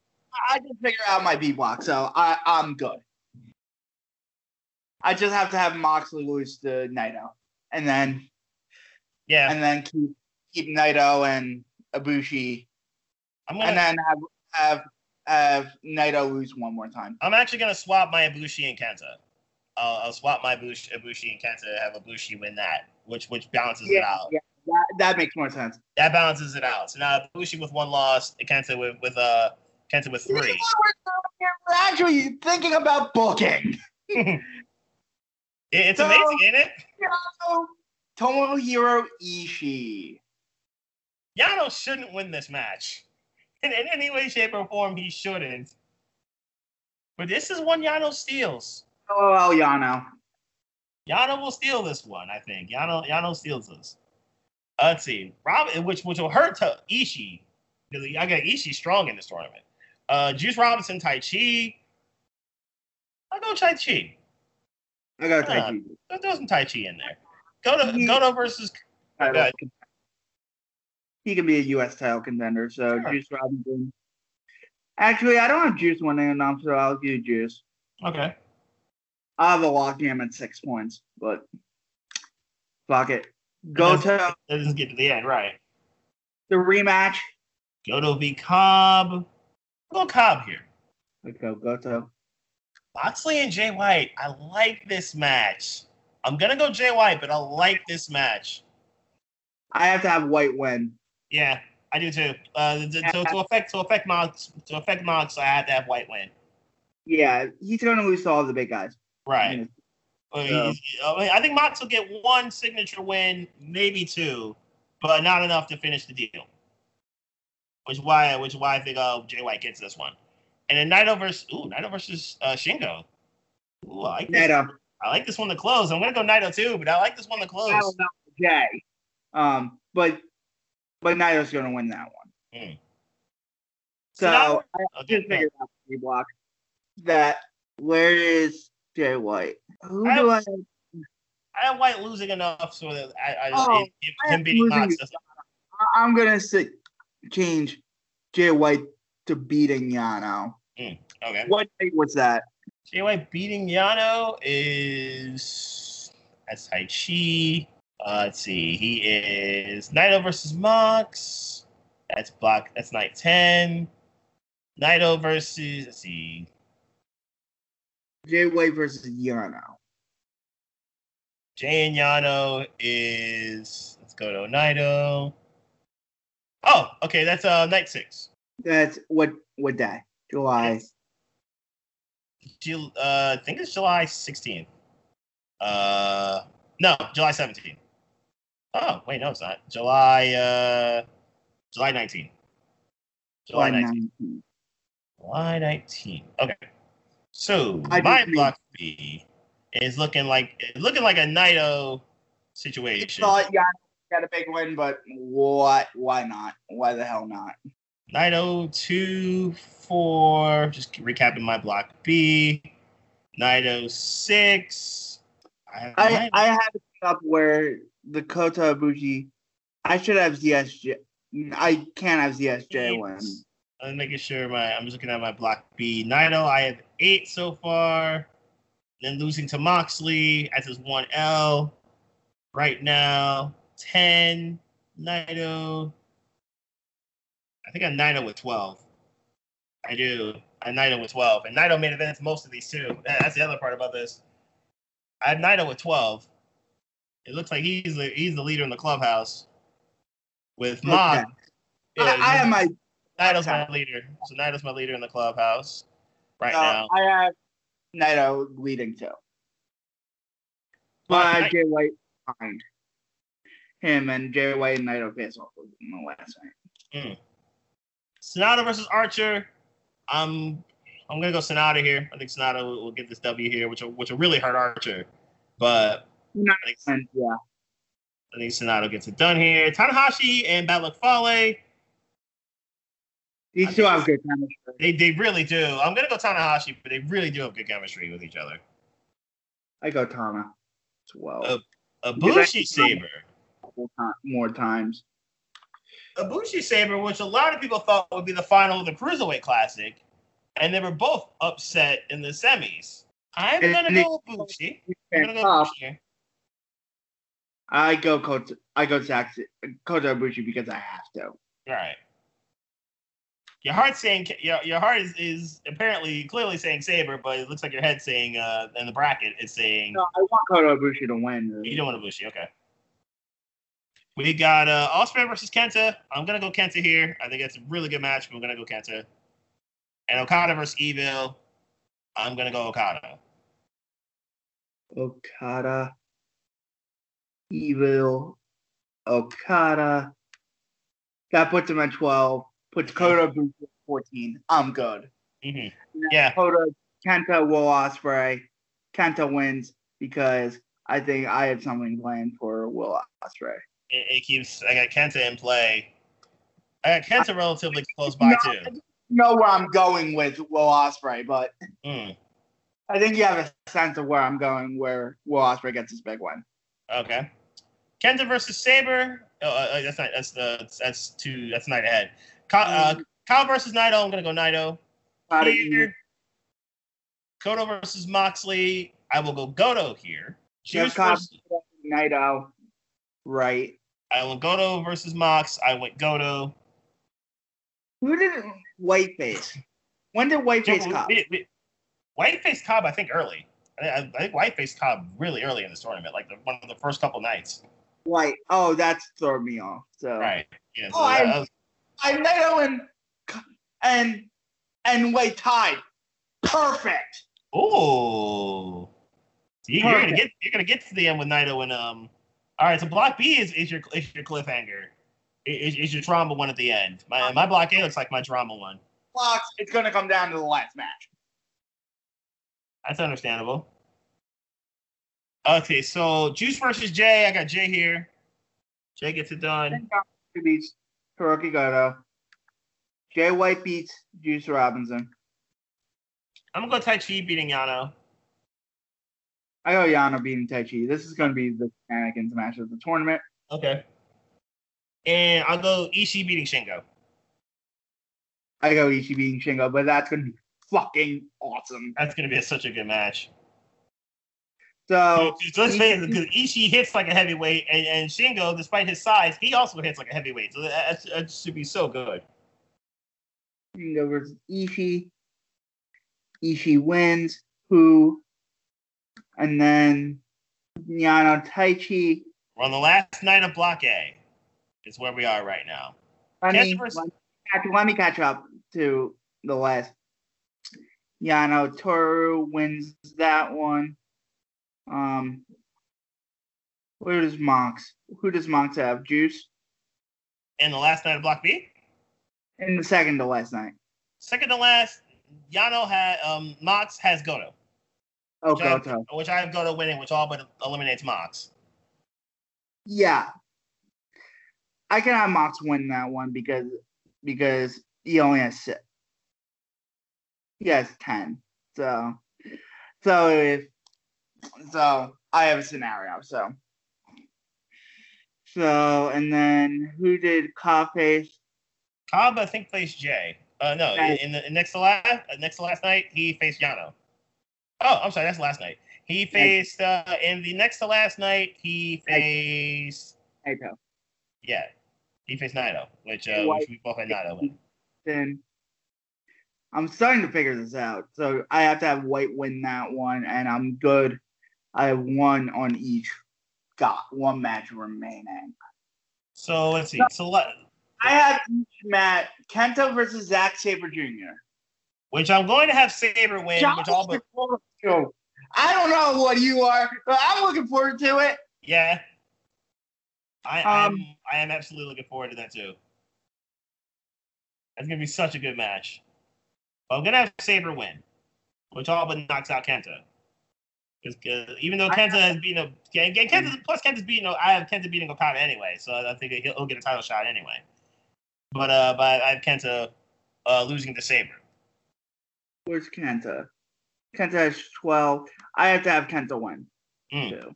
I just figure out my B block, so I I'm good. I just have to have Moxley lose to Naito, and then Yeah, and then keep keep Naito and Ibushi, I'm gonna. and then have have have Naito lose one more time. I'm actually gonna swap my Ibushi and Kenta. I'll, I'll swap my Ibushi, Ibushi and Kenta. Have Ibushi win that, which which balances it out. yeah, that, that makes more sense. That balances it out. So now Ibushi with one loss, Kenta with with uh Kenta with three. we're doing here. We're actually thinking about booking. It- it's So- amazing, ain't it? Yano, Tomohiro Ishii. Yano shouldn't win this match. In, in any way, shape, or form he shouldn't. But this is one Yano steals. Oh, well, Yano. Yano will steal this one, I think. Yano Yano steals this. Uh, let's see. Robin, which which will hurt to Ishii. I got Ishii strong in this tournament. Uh, Juice Robinson, Taichi. I'll go Taichi. I got Tai Let's throw some Taichi in there. Go to He- Goto versus Chi. He can be a U.S. title contender, so Sure. Juice Robinson. Actually, I don't have Juice winning enough, so I'll do Juice. Okay. I have a lock him at six points, but fuck it. Go to That doesn't get to the end, right? the rematch. Goto v Cobb. Go Cobb here. Let's go, go to. Moxley and Jay White. I like this match. I'm gonna go Jay White, but I like this match. I have to have White win. Yeah, I do too. Uh, to, to, to affect to affect Mox to affect Mox, I had to have White win. Yeah, he's going to lose to all the big guys. Right. I, think Mox will get one signature win, maybe two, but not enough to finish the deal. Which is why which is why I think uh, Jay White gets this one. And then Naito versus ooh Naito versus uh, Shingo. Ooh, I like this. Naito. I like this one to close. I'm gonna go Naito too, but I like this one to close. I don't know Jay. Um, but but Naito's going to win that one. Hmm. So now- I Okay, just figured out the block that where is Jay White? Who I do I? I have White losing enough so that I, I Oh, if, if I him have beating losing- Mox doesn't I- I'm gonna say change Jay White to beating Yano. okay. What date was that? Jay White beating Yano is that's Taichi. Uh, let's see, he is Naito versus Mox. That's block. That's night ten. Naito versus let's see, Jay White versus Yano. Jay and Yano is let's go to Naito. Oh, okay, that's uh night six. That's what what day? July. Jul- uh, I think it's July 16th. Uh, no, July 17th. Oh, wait, no, it's not. July, uh, July 19th. July July 19th. 19th. July 19th. Okay. So I my mean- block B is looking like looking like a Naito I situation. thought Yano got a big win, but what? Why not? Why the hell not? Naito two four. Just recapping my block B. Naito six. I have I Naito- I have it up where the Kota Ibushi. I should have ZSJ. I can't have ZSJ win. I'm making sure my I'm just looking at my block B. Naito, I have eight so far. Then losing to Moxley as his one L. Right now, ten. Naito. I think I'm Naito with twelve. I do. I'm Naito with twelve, and Naito made events most of these too. That's the other part about this. I have Naito with twelve. It looks like he's the he's the leader in the clubhouse. With Mox. I, I have my. Naito's my leader. So Naito's my leader in the clubhouse right uh, now. I have Naito leading too. But I Jay White behind him, and Jay White and Naito face off in the last night. Sanada versus Archer. I'm I'm gonna go Sanada here. I think Sanada will, will get this W here, which will, which will really hurt Archer. But Not- I think, yeah, I think Sanada gets it done here. Tanahashi and Bad Luck Fale. These I two have good chemistry. They they really do. I'm gonna go Tanahashi, but they really do have good chemistry with each other. I go Tana as well. Uh, A Bushi Sabre. more times. Ibushi Sabre, which a lot of people thought would be the final of the Cruiserweight Classic, and they were both upset in the semis. I'm And gonna go Ibushi. I'm gonna go tough, Ibushi. here. I go Kota. I go Sax, Kota Ibushi because I have to. All right. Your heart's saying your your heart is, is apparently clearly saying Sabre, but it looks like your head's saying uh in the bracket it's saying No, I want Kota Ibushi to win. you don't want Ibushi. Okay. We got uh Ospreay versus Kenta. I'm gonna go Kenta here. I think that's a really good match, but I'm gonna go Kenta. And Okada versus Evil. I'm gonna go Okada. Okada, Evil, Okada. That puts him at 12 puts Kota Ibushi at 14. I'm good. hmm Yeah. Kota, Kenta, Will Ospreay. Kenta wins because I think I have something planned for Will Ospreay. It, it keeps. I got Kenta in play. I got Kenta relatively close by No, too. Know where I'm going with Will Ospreay, but Mm, I think you have a sense of where I'm going, where Will Ospreay gets his big win. okay. Kenta versus Sabre. Oh, uh, that's not. That's the. That's two. That's night ahead. Ka, uh, Mm. Kyle versus Naito. I'm gonna go Naito. Here. Goto versus Moxley. I will go Goto here. Juice Cobb, versus, Naito, right? I went Goto versus Mox. I went Goto. Who did Whiteface? When did Whiteface we- Whiteface Cobb, I think early. I, I I think Whiteface Cobb really early in this tournament, like the, one of the first couple nights. White. Oh, that's throwing me off. So Right. Yeah. So Oh, I- was- I Naito and and and White tied. Perfect. Oh. You, you're gonna get you're gonna get to the end with Naito and um. All right, so block B is, is your is your cliffhanger. Is, is your drama one at the end? My my block A looks like my drama one. Blocks. It's gonna come down to the last match. That's understandable. Okay, so Juice versus Jay. I got Jay here. Jay gets it done. Who beats Hiroki Goto? Jay White beats Juice Robinson. I'm gonna go Taichi beating Yano. I go Yano beating Taichi. This is gonna be the Anakin's match of the tournament. Okay. And I'll go Ishii beating Shingo. I go Ishii beating Shingo, but that's gonna be fucking awesome. That's gonna be such a good match. So Let's say because Ishii hits like a heavyweight, and, and Shingo, despite his size, he also hits like a heavyweight. So that, that, should be so good. Shingo versus Ishii. Ishii wins. Who? And then Yano Taichi. We're on the last night of Block A. Is where we are right now. Let me, Kenta versus- let, me catch, let me catch up to the last. Yano Toru wins that one. Um, where does Mox? Who does Mox have? Juice And the last night of Block B, in the second to last night. second to last, Yano had um Mox has Goto, Oh, which I, have, Goto. which I have Goto winning, which all but eliminates Mox. Yeah, I can have Mox win that one because because he only has six. He has ten. So so if so I have a scenario. So so and then who did Cobb face? Cobb, I think, faced Jay. Uh, no, in, in the in next to last, uh, next to last night, he faced Yano. Oh, I'm sorry, that's last night. He faced uh, in the next to last night. He faced Naito. yeah, he faced Naito, which uh, which we both had Naito. win. Then I'm starting to figure this out. So I have to have White win that one, and I'm good. I have one on each. Got one match remaining. So let's see. So let, I have each match Kenta versus Zack Sabre Jr. which I'm going to have Sabre win, John which all but looking forward to. I don't know what you are, but I'm looking forward to it. yeah. I I am Um, I am absolutely looking forward to that too. That's gonna be such a good match. I'm gonna have Sabre win, which all but knocks out Kenta. Because even though Kenta has beaten a Ken- Ken- Kenta plus Kenta's beating I have Kenta beating Okada anyway, so I think he'll, he'll get a title shot anyway. But uh, but I have Kenta uh, losing to Sabre. Where's Kenta? Kenta has 12. I have to have Kenta win. Mm. too.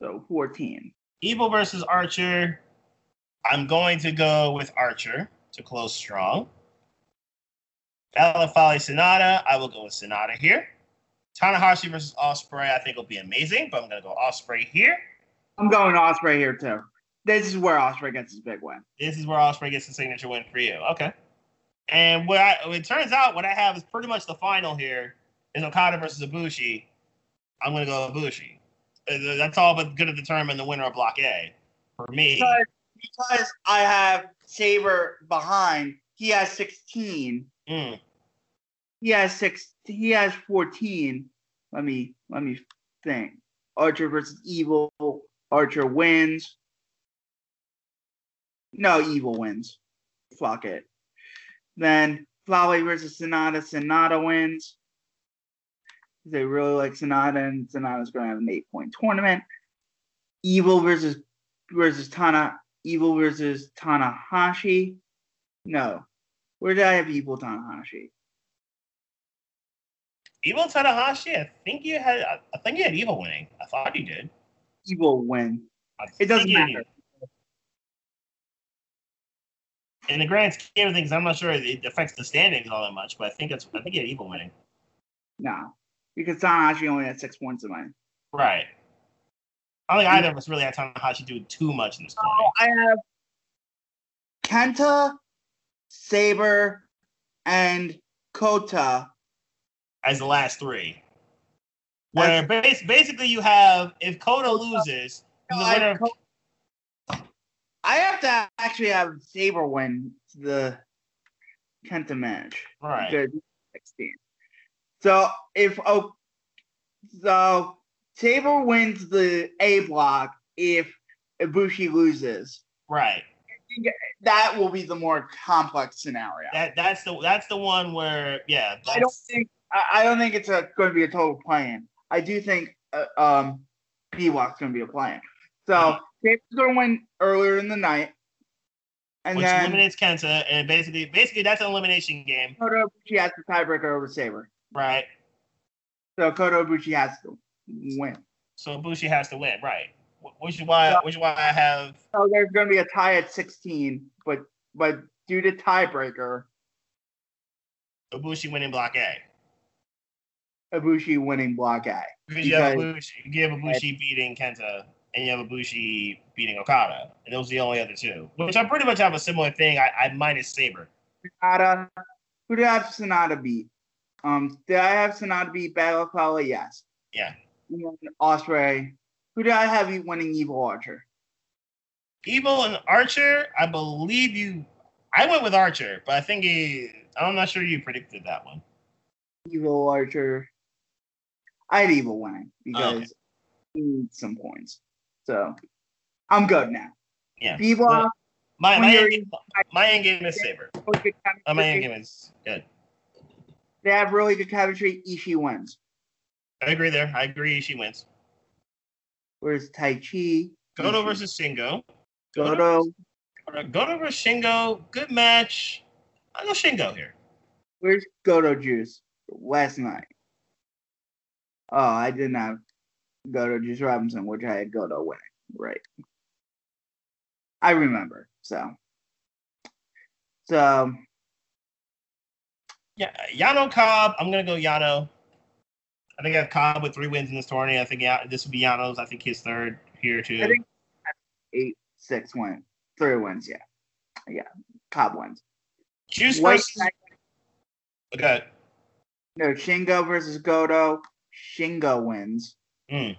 So 14. Evil versus Archer. I'm going to go with Archer to close strong. Fallon Folly Sanada. I will go with Sanada here. Tanahashi versus Ospreay. I think will be amazing, but I'm going to go Ospreay here. I'm going Ospreay here too. This is where Ospreay gets his big win. This is where Ospreay gets the signature win for you. Okay. And what I, it turns out, what I have is pretty much the final here is Okada versus Ibushi. I'm going to go Ibushi. Uh, That's all but going to determine the winner of Block A for me. Because, because I have Sabre behind, he has 16. Mm. He has six. He has 14. Let me let me think. Archer versus Evil. Archer wins. No, Evil wins. Fuck it. Then Fale versus Sanada. Sanada wins. They really like Sanada, and Sanada's going to have an eight point tournament. Evil versus versus Tana. Evil versus Tanahashi. No, where did I have Evil Tanahashi? Evil Tanahashi, I think you had. I think you had Evil winning. I thought you did. Evil win. I It doesn't matter. In the grand scheme of things, I'm not sure it affects the standings all that much, but I think it's. I think you had Evil winning. No, because Tanahashi only had six points in mine. Right. I don't think either of us really had Tanahashi do too much in this So tournament. I have Kenta, Sabre, and Kota. As the last three. Where bas- basically you have if Kota loses, the I winner of, I have to actually have Sabre win the Kenta match. right, Good. 16. So if oh, so Sabre wins the A block if Ibushi loses. right. That will be the more complex scenario. That that's the that's the one where yeah. I don't think I, I don't think it's a, going to be a total plan. I do think uh, um going to be a plan. So Sabre's going to win earlier in the night, and which then eliminates Kenta, and basically basically that's an elimination game, Kota Ibushi has the tiebreaker over Sabre. right? So Kota Ibushi has to win. So Bushi has to win, right? Which is why which is why I have So there's going to be a tie at 16, but but due to tiebreaker, Ibushi winning block A. Ibushi winning block A. Because you have Because- Ibushi, you have Ibushi beating Kenta, and you have Ibushi beating Okada, and those are the only other two. Which I pretty much have a similar thing. I, I minus Sabre. Sanada. Who did I have Sanada beat? Um, did I have Sanada beat Battle Fala? Yes. Yeah. And Ospreay. Who did I have you winning Evil Archer? Evil and Archer, I believe you. I went with Archer, but I think he. I'm not sure you predicted that one. Evil Archer. I had Evil winning because Okay. he needs some points. So I'm good now. Yeah. B block. My my end, game, my end game is Sabre. Uh, my end game is good. They have really good chemistry. Ishii wins. I agree there. I agree. She wins. Where's Taichi. Goto Ishii. versus Shingo. Goto. Goto versus Shingo. Good match. I go Shingo here. Where's Goto Juice? Last night. Oh, I didn't go to Juice Robinson, which I had go to winning. Right. I remember. So. So Yeah, Yano Cobb. I'm gonna go Yano. I think I have Cobb with three wins in this tourney. I think Ya- this would be Yano's. I think his third here too. I think eight, six wins. Three wins, yeah. Yeah. Cobb wins. Juice White versus. Okay. no, Shingo versus Goto. Shingo wins. Mm.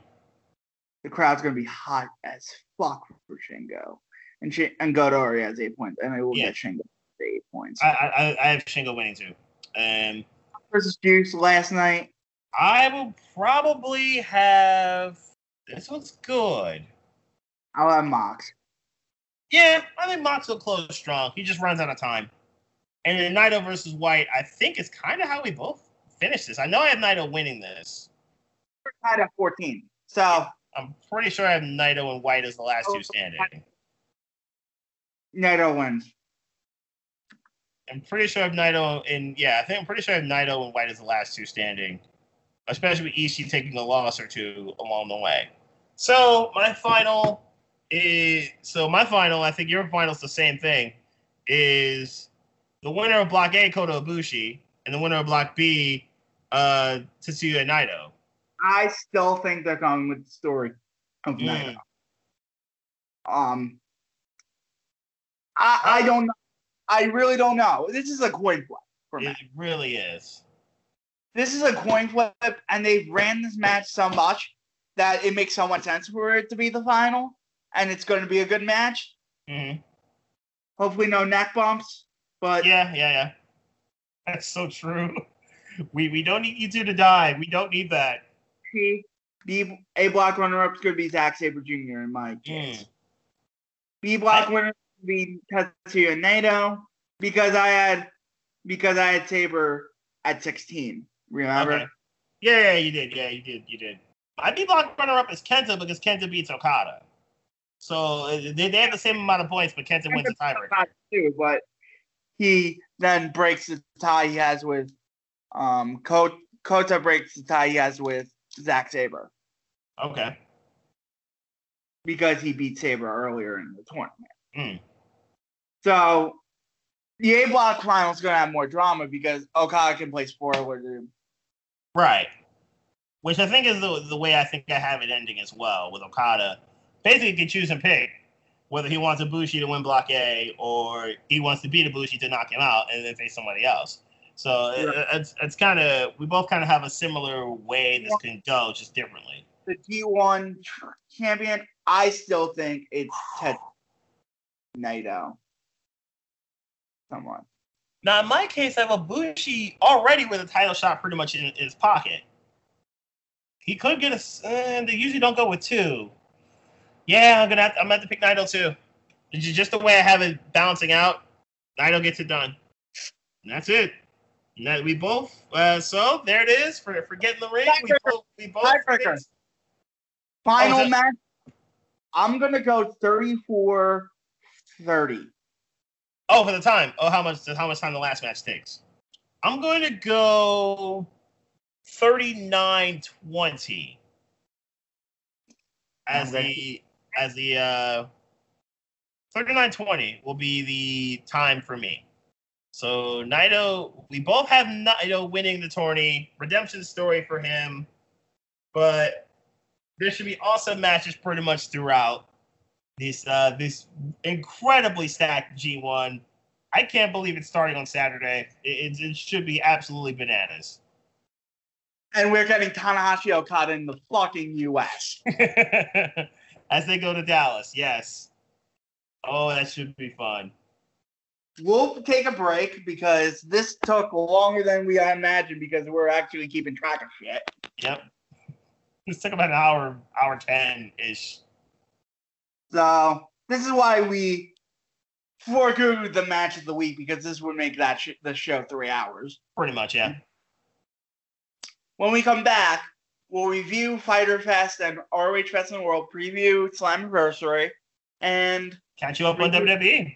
The crowd's gonna be hot as fuck for Shingo. And Shi and Goto already has eight points, and I will Yeah. get Shingo eight points. I, I I have Shingo winning too. Um, versus Juice last night. I will probably have. This one's good. I'll have Mox. Yeah, I think Mox will close strong. He just runs out of time. And then Naito versus White, I think is kind of how we both finish this. I know I have Naito winning this. At 14. So I'm pretty sure I have Naito and White as the last two oh, standing. Naito wins. I'm pretty sure I have Naito and yeah, I think I'm pretty sure I have Naito and White as the last two standing. Especially with Ishii taking a loss or two along the way. So my final is so my final, I think your final's the same thing, is the winner of Block A, Kota Ibushi, and the winner of Block B, uh, Tetsuya Naito. I still think they're going with the story of Mm. Naito. Um, I I don't know. I really don't know. This is a coin flip for me. It really is. This is a coin flip, and they've ran this match so much that it makes so much sense for it to be the final, and it's going to be a good match. Mm-hmm. Hopefully, no neck bumps. But Yeah, yeah, yeah. That's so true. We we don't need you two to die. We don't need that. B, A block runner up is going to be Zack Sabre Jr. in my case. Mm. B block winner would be Tetsuya Naito because I had because I had Sabre at 16. Remember? Okay. Yeah, yeah, you did. Yeah, you did. You did. My B block runner up is Kenta because Kenta beats Okada. So uh, they, they have the same amount of points, but Kenta wins the tiebreaker. Too, but he then breaks the tie he has with um Ko- Kota breaks the tie he has with Zack Sabre Okay. because he beat Sabre earlier in the tournament. Mm. So the A block final is gonna have more drama because Okada can play and- Right. Which I think is the the way I think I have it ending as well with Okada. Basically, he can choose and pick whether he wants Ibushi to win Block A or he wants to beat Ibushi to knock him out and then face somebody else. So it- it's it's kind of we both kind of have a similar way this can go, just differently. The G1 champion, I still think it's Ted Naito. Someone. Now, in my case, I have a Ibushi already with a title shot pretty much in, his pocket. He could get a. s- Uh, they usually don't go with two. Yeah, I'm gonna. Have to, I'm gonna have to pick Naito too. It's just the way I have it balancing out. Naito gets it done. And that's it. That we both. Uh, so there it is for for getting the ring. We both. We both. Final Oh, match. I'm gonna go 34 30. Oh, for the time. Oh, how much? How much time the last match takes? I'm going to go 39-20 as Okay. the as the uh 39-20 will be the time for me. So Naito, we both have Naito winning the tourney. Redemption story for him, but there should be awesome matches pretty much throughout this uh this incredibly stacked G1. I can't believe it's starting on Saturday. It, it, it should be absolutely bananas. And we're getting Tanahashi Okada in the fucking US. As they go to Dallas, yes. Oh, that should be fun. We'll take a break because this took longer than we imagined because we're actually keeping track of shit. Yep. This took about an hour, hour ten ish. So this is why we forego the match of the week because this would make that sh- the show three hours. Pretty much, yeah. When we come back, we'll review Fyter Fest and ROH Wrestling World preview Slammiversary and Catch you up on WWE.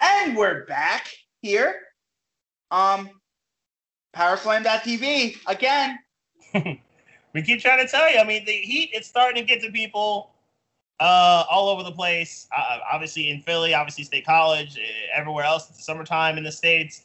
And we're back here. Um Powerslam.tv again. we keep trying to tell you. I mean, the heat it's starting to get to people uh, all over the place. Uh, obviously in Philly, obviously State College, uh, everywhere else. It's the summertime in the states.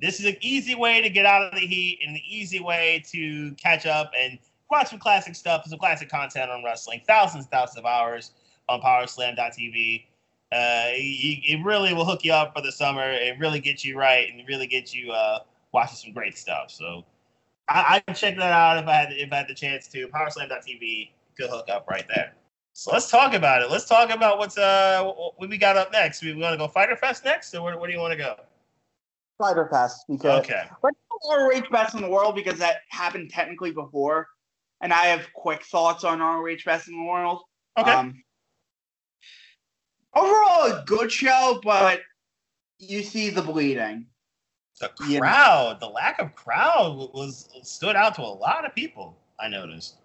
This is an easy way to get out of the heat and an easy way to catch up and watch some classic stuff, some classic content on wrestling. Thousands, thousands of hours on PowerSlam.tv. Uh, it, it really will hook you up for the summer. It really gets you right and really get you uh, watching some great stuff. So I, I check that out if I had if I had the chance to. Powerslam.tv, hook up right there. So let's talk about it. Let's talk about what's uh what we got up next. We want to go Fyter Fest next, or where, where do you want to go? Fyter Fest because Okay. Go ROH Best in the World because that happened technically before. And I have quick thoughts on ROH Best in the World. Okay. Um, overall, a good show, but you see the bleeding. the crowd, the lack of crowd was stood out to a lot of people. I noticed.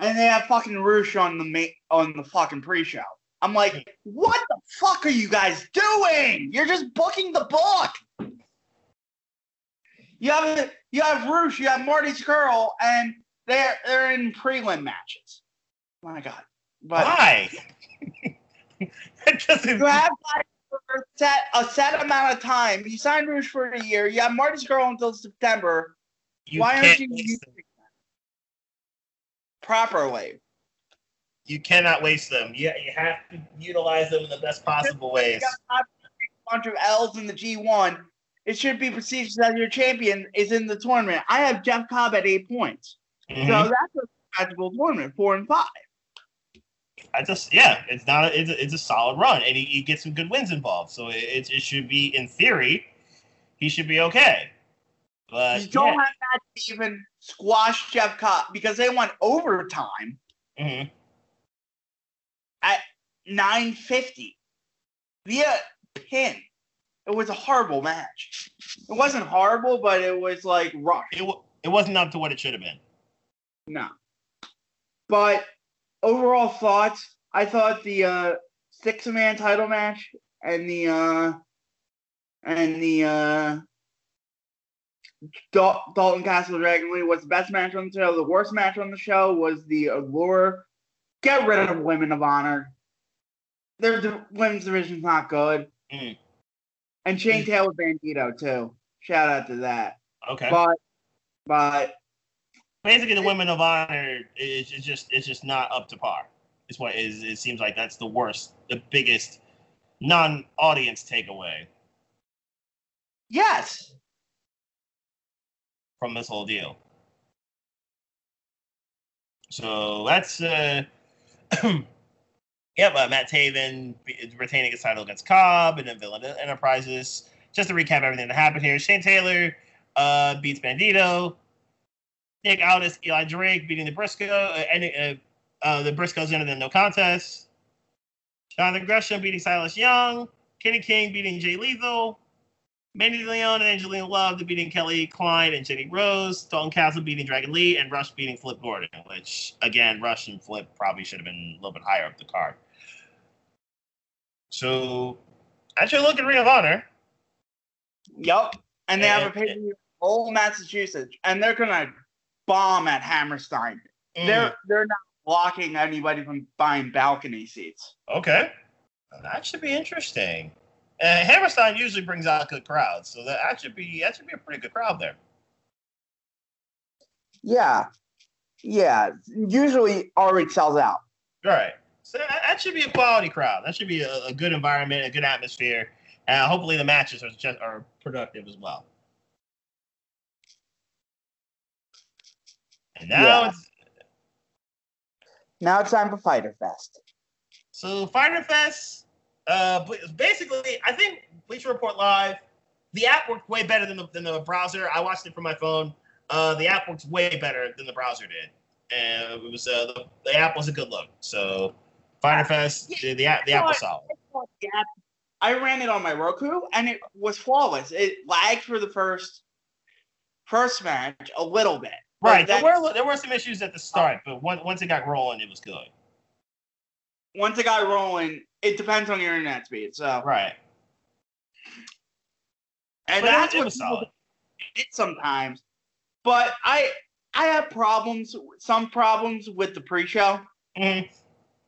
And they have fucking Rush on the ma- on the fucking pre-show. I'm like, what the fuck are you guys doing? You're just booking the book. You have you have Rush, you have Marty Scurll, and they're they're in prelim matches. Oh My God. But Why? it doesn't. you have for a set a set amount of time. You signed Rush for a year. You have Marty Scurll until September. you Why aren't you using them. properly? You cannot waste them. You, you have to utilize them in the best possible ways. You got bunch of L's in the G1, it should be perceived that your champion is in the tournament. I have Jeff Cobb at eight points. Mhm. So that's a magical tournament, four and five. I just yeah, it's not a, it's, a, it's a solid run, and he, he gets some good wins involved. So it, it, should be in theory, he should be okay. But you don't yeah. have that to even squash Jeff Cobb because they went overtime Mhm. at 950 via pin. It was a horrible match. It wasn't horrible, but it was like rushed. it wa- it wasn't up to what it should have been. No. But overall thoughts, I thought the uh, six man title match and the uh, and the uh, Dal- Dalton Castle Dragon Lee was the best match on the show. The worst match on the show was the Allure. Get rid of Women of Honor. Their the women's division's not good. Mm. And Shane Taylor Bandito too. Shout out to that. Okay. But but Basically, the women of honor is, is just it's just not up to par. It's what is it seems like that's the worst, the biggest non-audience takeaway yes. from this whole deal. So that's uh Yep, uh, Matt Taven retaining his title against Cobb and then Villain Enterprises. Just to recap everything that happened here, Shane Taylor uh, beats Bandito. Nick Aldis, Eli Drake beating the Briscoe, uh, and uh, uh, the Briscoes in the no contest. Jonathan Gresham beating Silas Young. Kenny King beating Jay Lethal. Mandy Leon and Angelina Love beating Kelly Klein and Jenny Rose. Dalton Castle beating Dragon Lee. And Rush beating Flip Gordon, which, again, Rush and Flip probably should have been a little bit higher up the card. So, as you're looking at Ring of Honor, Yep. And they have a And- pay per view all Massachusetts, and they're gonna bomb at Hammerstein. mm, They're they're not blocking anybody from buying balcony seats. okay, that should be interesting. And Hammerstein usually brings out good crowds, so that, that should be that should be a pretty good crowd there. Yeah, yeah. Usually, already sells out. Right. So that, that should be a quality crowd. That should be a, a good environment, a good atmosphere. And hopefully the matches are just are productive as well. And now Yeah. it's Now it's time for Fyter Fest. so Fyter Fest. Uh, basically, I think Bleacher Report Live. The app worked way better than the, than the browser. I watched it from my phone. Uh, the app works way better than the browser did, and it was uh, the, the app was a good look. So Fyter Fest, the, the app the app was solid. I ran it on my Roku, and it was flawless. It lagged for the first first match a little bit. Right. There were there were some issues at the start, but once once it got rolling, it was good. once it got rolling, it depends on your internet speed. So, Right. and But that's it what solid. it sometimes. But I I have problems, some problems with the pre-show. Mhm.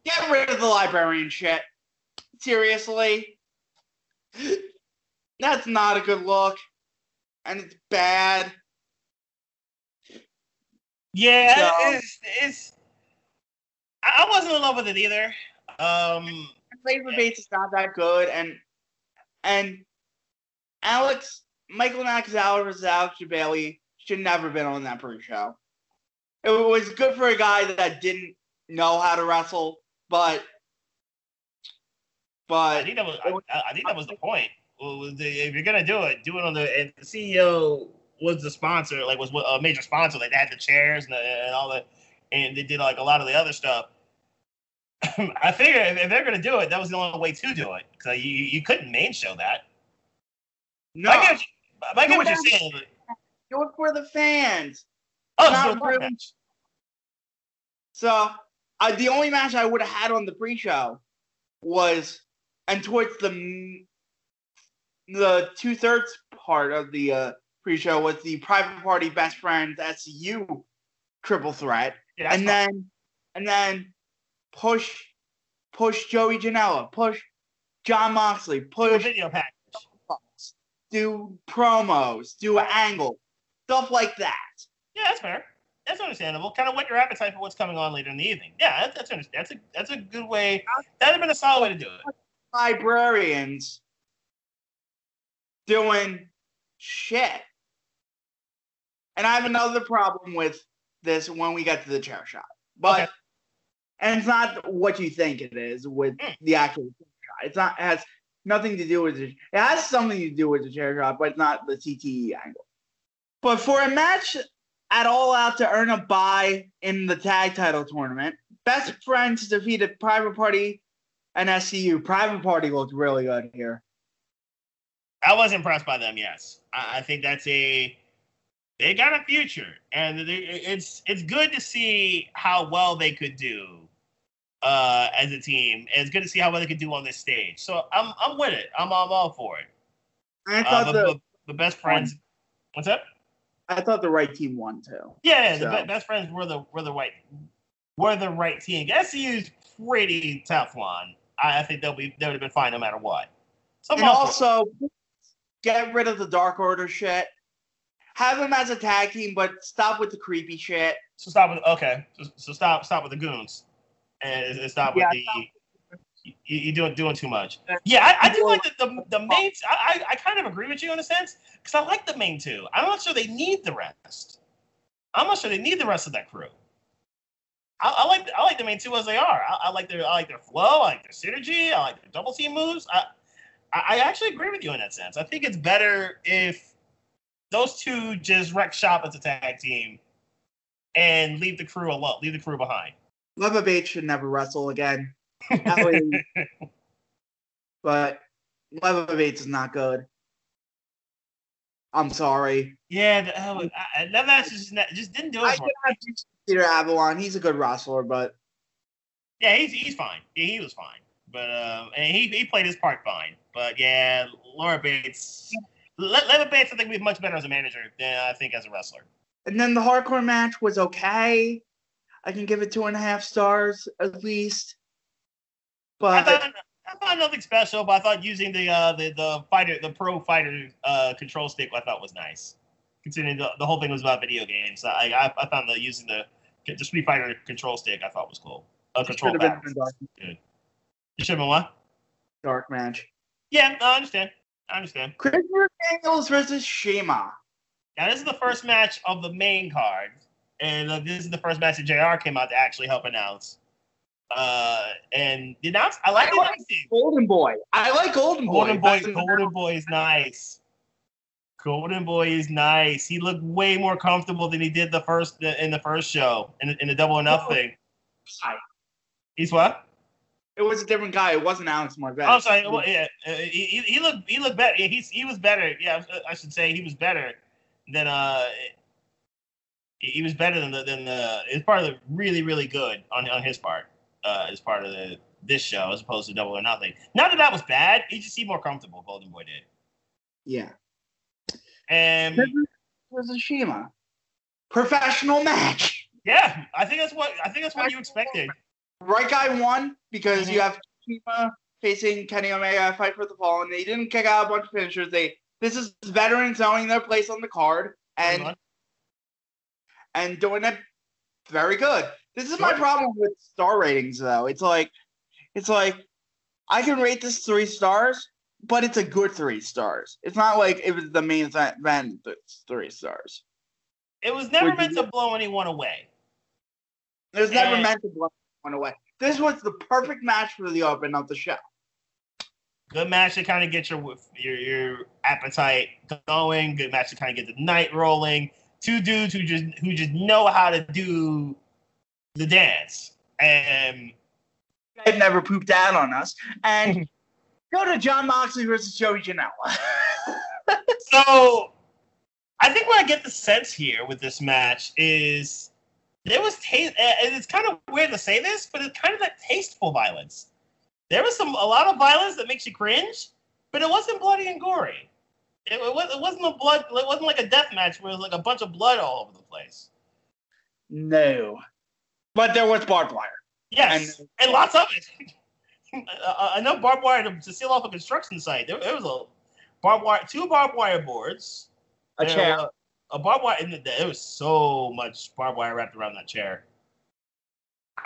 Get rid of the librarian shit. Seriously, that's not a good look, and it's bad. Yeah, So- it's, it's I wasn't in love with it either. Um, Flavor base is not that good, and and Alex Michael Nakazawa versus Alex Jebailey should never been on that pre-show. It was good for a guy that didn't know how to wrestle, but but I think that was I, I think that was the point. Well, if you're gonna do it, do it on the and the CEO was the sponsor, like was a major sponsor. Like they had the chairs and, the, and all that, and they did like a lot of the other stuff. I figure if, they're gonna do it, that was the only way to do it because you you couldn't main show that. no, I get, I get what you're saying. do it for the fans. Oh, it's Not still really. match. So uh, the only match I would have had on the pre-show was, and towards the the two thirds part of the uh, pre-show was the private party best friends SCU triple threat, yeah, and fun. then and then push push Joey Janela, push Jon Moxley, push video package. do promos, do angles, stuff like that. Yeah, that's fair. That's understandable. Kind of whet your appetite for what's coming on later in the evening. Yeah, that's that's, that's a that's a good way. That'd have been a solid way to do it. Librarians doing shit. And I have another problem with this when we get to the chair shot. But Okay. and it's not what you think it is with Mm. the actual chair shot. It's not it has nothing to do with it. It has something to do with the chair shot, but it's not the CTE angle. But for a match at all out to earn a bye in the tag title tournament, Best Friends defeated Private Party and SCU. Private Party looked really good here. I was impressed by them. Yes, I, I think that's a they got a future, and they, it's it's good to see how well they could do uh, as a team. And it's good to see how well they could do on this stage. So I'm I'm with it. I'm, I'm all for it. I Uh, thought but, the but best friends. What's up? I thought the right team won too. Yeah, the So- be- best friends were the were the right were the right team. SCU's pretty tough one. I, I think they'll be they would have been fine no matter what. So And also get rid of the Dark Order shit. Have them as a tag team, but stop with the creepy shit. So stop with okay. So, so stop stop with the goons, and, and stop with Yeah, the. You, you're doing doing too much. Yeah, I, I do like the the, the main. I, I I kind of agree with you in a sense because I like the main two. I'm not sure they need the rest. I'm not sure they need the rest of that crew. I, I like I like the main two as they are. I, I like their I like their flow. I like their synergy. I like their double team moves. I, I I actually agree with you in that sense. I think it's better if those two just wreck shop as a tag team and leave the crew alone, leave the crew behind. Leva Bates should never wrestle again. But Leva Bates is not good. I'm sorry. Yeah, the, oh, I, that match just not- just didn't do I it for me. have Peter Avalon. He's a good wrestler, but Yeah, he's he's fine. Yeah, he was fine, but um, and he he played his part fine. But yeah, Leva Bates, Le- Bates, I think we've much better as a manager than I think as a wrestler. and then the hardcore match was okay. I can give it two and a half stars at least. I But thought I thought nothing special, but I thought using the uh the the fighter the pro fighter uh control stick I thought was nice. Considering the, the whole thing was about video games, I I, I found the using the the Street Fighter control stick I thought was cool. Uh, control should have been dark, You should have been what? dark match. Yeah, I understand. I understand. Christopher Daniels versus CIMA. Now this is the first match of the main card, and uh, this is the first match that Jr. came out to actually help announce. Uh, and the announce I like I the like. Golden Boy. I like Golden Boy. Golden Boy, Golden Boy is nice. Golden Boy is nice. He looked way more comfortable than he did the first in the first show in, in the double or nothing. He's what? It was a different guy. It wasn't Alex Marvez. I'm sorry. Well, yeah, uh, he, he- he looked he looked better. He's he was better. Yeah, I should say he was better than uh. He he was better than the than the. It's part of the really really good on on his part. Uh, as part of the this show as opposed to Double or Nothing. Not that that was bad. He just seemed more comfortable. Golden Boy did. Yeah. And versus CIMA. Professional match. yeah, I think that's what I think that's what you expected. Right guy won because Mhm. you have CIMA facing Kenny Omega fight for the fall, and they didn't kick out a bunch of finishers. They this is veterans knowing their place on the card and and doing it very good. This is my problem with star ratings though. It's like it's like I can rate this three stars, but it's a good three stars. It's not like it was the main event that's three stars. it was never Would meant you- to blow anyone away. It was never Yeah. meant to blow one away. This was the perfect match for the open of the show. Good match to kind of get your your your appetite going. Good match to kind of get the night rolling. Two dudes who just who just know how to do the dance. And They've never pooped out on us. And go to Jon Moxley versus Joey Janela. so I think what I get the sense here with this match is there was taste, and it's kind of weird to say this, but it's kind of like tasteful violence. There was some a lot of violence that makes you cringe, but it wasn't bloody and gory. It, it, was, it wasn't a blood. It wasn't like a death match where it was like a bunch of blood all over the place. no. But there was barbed wire. Yes, and, lots of it. Enough barbed wire to, to seal off a construction site. There, there was a barbed wire, two barbed wire boards, A chair. A barbed wire. And there was so much barbed wire wrapped around that chair.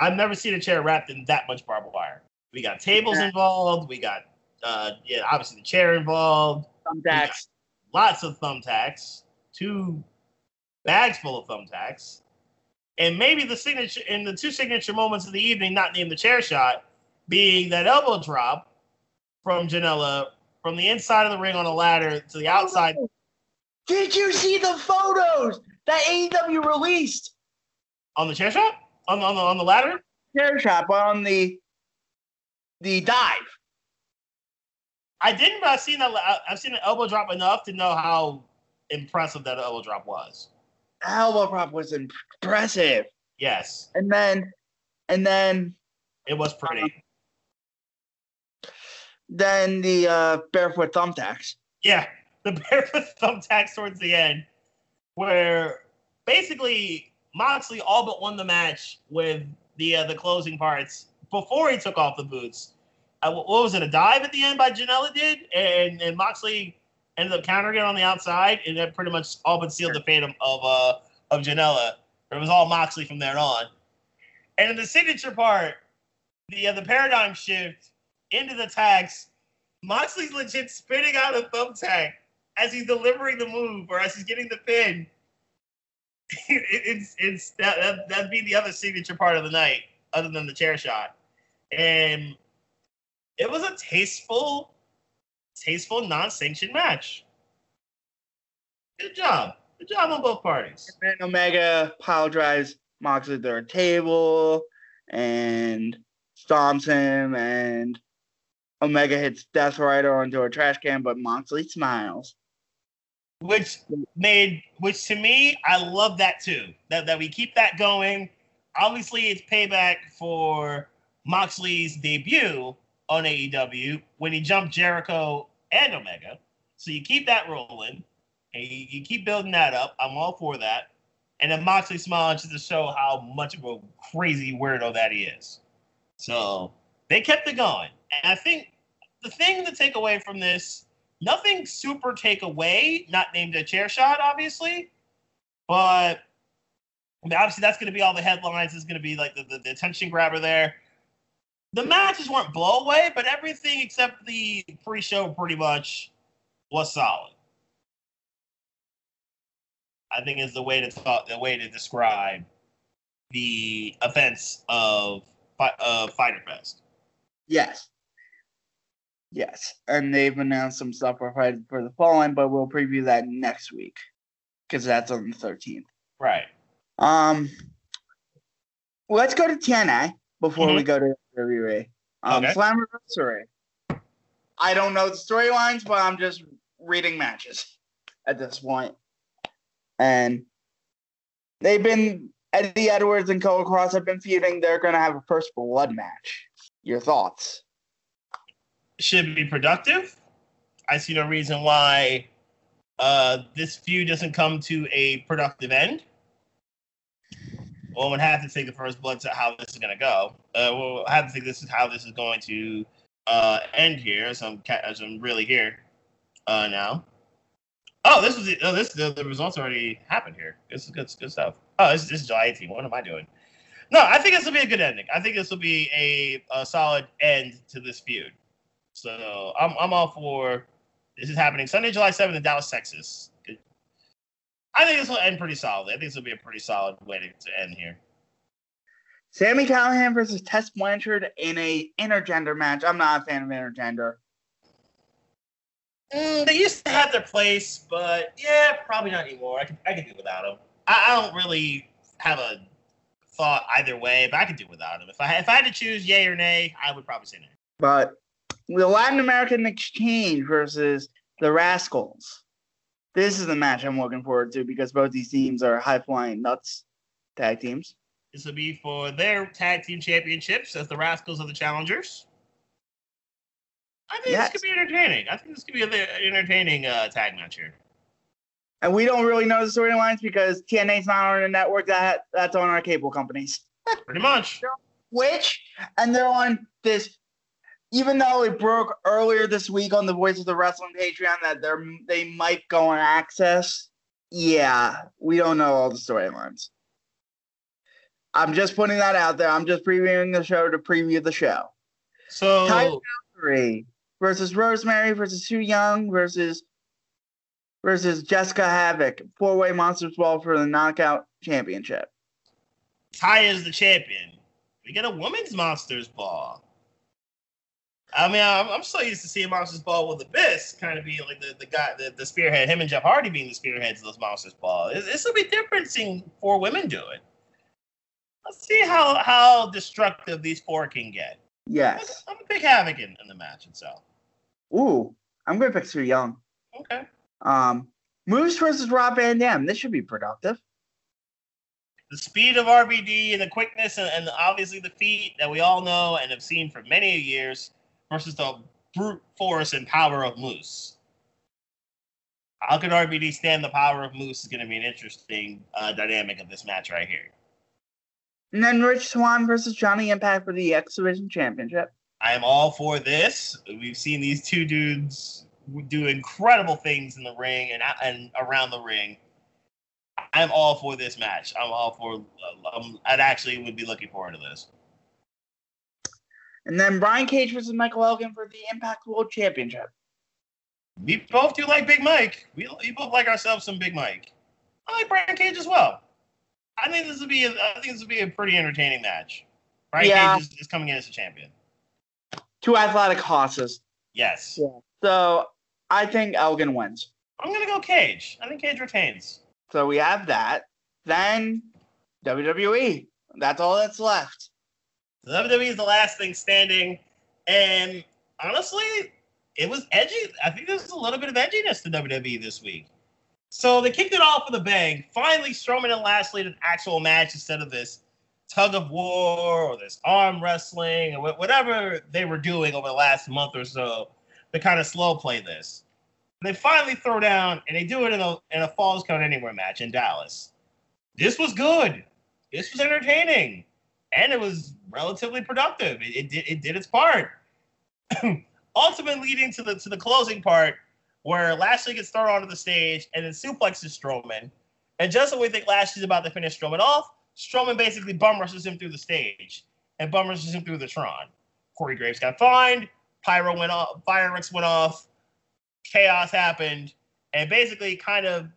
I've never seen a chair wrapped in that much barbed wire. We got tables Yeah. involved. We got, uh, yeah, obviously the chair involved. thumbtacks. lots of thumbtacks, two bags full of thumbtacks, and maybe the signature and the two signature moments of the evening, not named the chair shot, being that elbow drop from Janela from the inside of the ring on a ladder to the outside. Did you see the photos that AEW released? On the chair shot? On the, on the, on the ladder? Chair shot, but on the the dive. I didn't, but I've seen that. I've seen an elbow drop enough to know how impressive that elbow drop was. Elbow drop was impressive. Yes, And then, and then, it was pretty. then the uh, barefoot thumbtacks. Yeah, the barefoot thumbtacks towards the end, where basically Moxley all but won the match with the uh, the closing parts before he took off the boots. Uh, what was it? A dive at the end by Janela did, and and Moxley ended up countering it on the outside, and that pretty much all but sealed the fate of of, uh, of Janela. It was all Moxley from there on. And in the signature part, the uh, the paradigm shift into the tags, Moxley's legit spitting out a thumbtack as he's delivering the move or as he's getting the pin. it, it's it's that, that that'd be the other signature part of the night, other than the chair shot. And it was a tasteful, tasteful non-sanctioned match. Good job. Good job on both parties. And Omega pile drives Moxley through a table and stomps him, and Omega hits Death Rider onto a trash can, but Moxley smiles. Which made which to me i love that too. That, that we keep that going. Obviously it's payback for moxley's debut on aew when he jumped jericho and omega. So you keep that rolling and you, you keep building that up. I'm all for that. And then moxley smiling just to show how much of a crazy weirdo that he is. So they kept it going. And i think the thing to take away from this nothing super take away, not named a chair shot, obviously. But I mean, obviously, that's going to be all the headlines. Is going to be like the, the, the attention grabber there. The matches weren't blow away, but everything except the pre-show pretty much was solid. I think is the way to talk, the way to describe the events of of Fyter Fest. Yes. Yes. And they've announced some stuff for for the Fallen, but we'll preview that next week because that's on the 13th. Right. Um, let's go to TNA before we Mhm. go to WWE. Um, Okay. Slammiversary. I don't know the storylines, but I'm just reading matches at this point. And they've been Eddie Edwards and Cole Cross have been feuding. They're gonna have a first blood match. Your thoughts? Should be productive. I see no reason why uh, this feud doesn't come to a productive end. Well, would have to take the first blood to how this is going to go. Uh, we'll have to think this is how this is going to uh, end here. So I'm, I'm really here uh, now. Oh, this was oh, this the, the results already happened here. This is good, good stuff. Oh, this, this is July 18th. What am I doing? No, I think this will be a good ending. I think this will be a, a solid end to this feud. So I'm I'm all for this is happening Sunday, July 7th in Dallas, Texas. I think this will end pretty solidly. I think this will be a pretty solid way to, to end here. Sami Callihan versus Tess Blanchard in a intergender match. I'm not a fan of intergender. Mm, they used to have their place, but yeah, probably not anymore. I could I could do without them. I, I don't really have a thought either way, but I could do without them. If I if I had to choose yay or nay, I would probably say nay. But the Latin American Exchange versus the Rascalz. This is the match I'm looking forward to because both these teams are high flying nuts tag teams. This will be for their tag team championships as the Rascalz of the Challengers. I think Yes. this could be entertaining. I think this could be an entertaining uh, tag match here. And we don't really know the storylines because TNA's not on the network. That that's on our cable companies. Pretty much. Which and they're on this. Even though it broke earlier this week on the Voice of the Wrestling Patreon that they're they might go on Access. Yeah, we don't know all the storylines. I'm just putting that out there. I'm just previewing the show to preview the show. So Ty- versus Rosemary versus Su Yung versus versus Jessica Havoc, four way Monsters Ball for the Knockout Championship. Taya is the champion. We get a women's Monsters Ball. I mean, I'm, I'm so used to seeing Monsters Ball with Abyss kind of being like the, the guy, the, the spearhead, him and Jeff Hardy being the spearheads of those Monsters Ball. It's, it's a bit different seeing four women do it. Let's see how how destructive these four can get. Yes. I'm a big havoc in, in the match itself. Ooh, I'm going to pick Su Yung. Okay. Um, Moose versus Rob Van Dam. This should be productive. The speed of RVD and the quickness and, and obviously the feet that we all know and have seen for many years versus the brute force and power of Moose. How can RVD stand the power of Moose is going to be an interesting uh, dynamic of this match right here. And then Rich Swann versus Johnny Impact for the X Division Championship. I am all for this. We've seen these two dudes do incredible things in the ring and and around the ring. I'm all for this match. I'm all for. Um, I'd actually would be looking forward to this. And then Brian Cage versus Michael Elgin for the Impact World Championship. We both do like Big Mike. We, we both like ourselves some Big Mike. I like Brian Cage as well. I think this would be. A, I think this would be a pretty entertaining match. Brian Yeah. Cage is, is coming in as a champion. Two athletic horses. Yes. Yeah. So I think Elgin wins. I'm gonna go Cage. I think Cage retains. So we have that. Then WWE. That's all that's left. WWE is the last thing standing, and honestly, it was edgy. I think there was a little bit of edginess to WWE this week. So they kicked it off with a bang. Finally, Strowman and Lashley had an actual match instead of this tug of war or this arm wrestling or whatever they were doing over the last month or so to kind of slow play this. They finally throw down and they do it in a in a Falls Count Anywhere match in Dallas. This was good. This was entertaining and it was relatively productive. It, it did it did its part. Ultimately, leading to the to the closing part where Lashley gets thrown onto the stage and then suplexes Strowman. And just when we think Lashley's about to finish Strowman off, Strowman basically bum rushes him through the stage and bum rushes him through the Tron. Corey Graves got fined. Pyro went off. Fireworks went off. Chaos happened, and basically, kind of,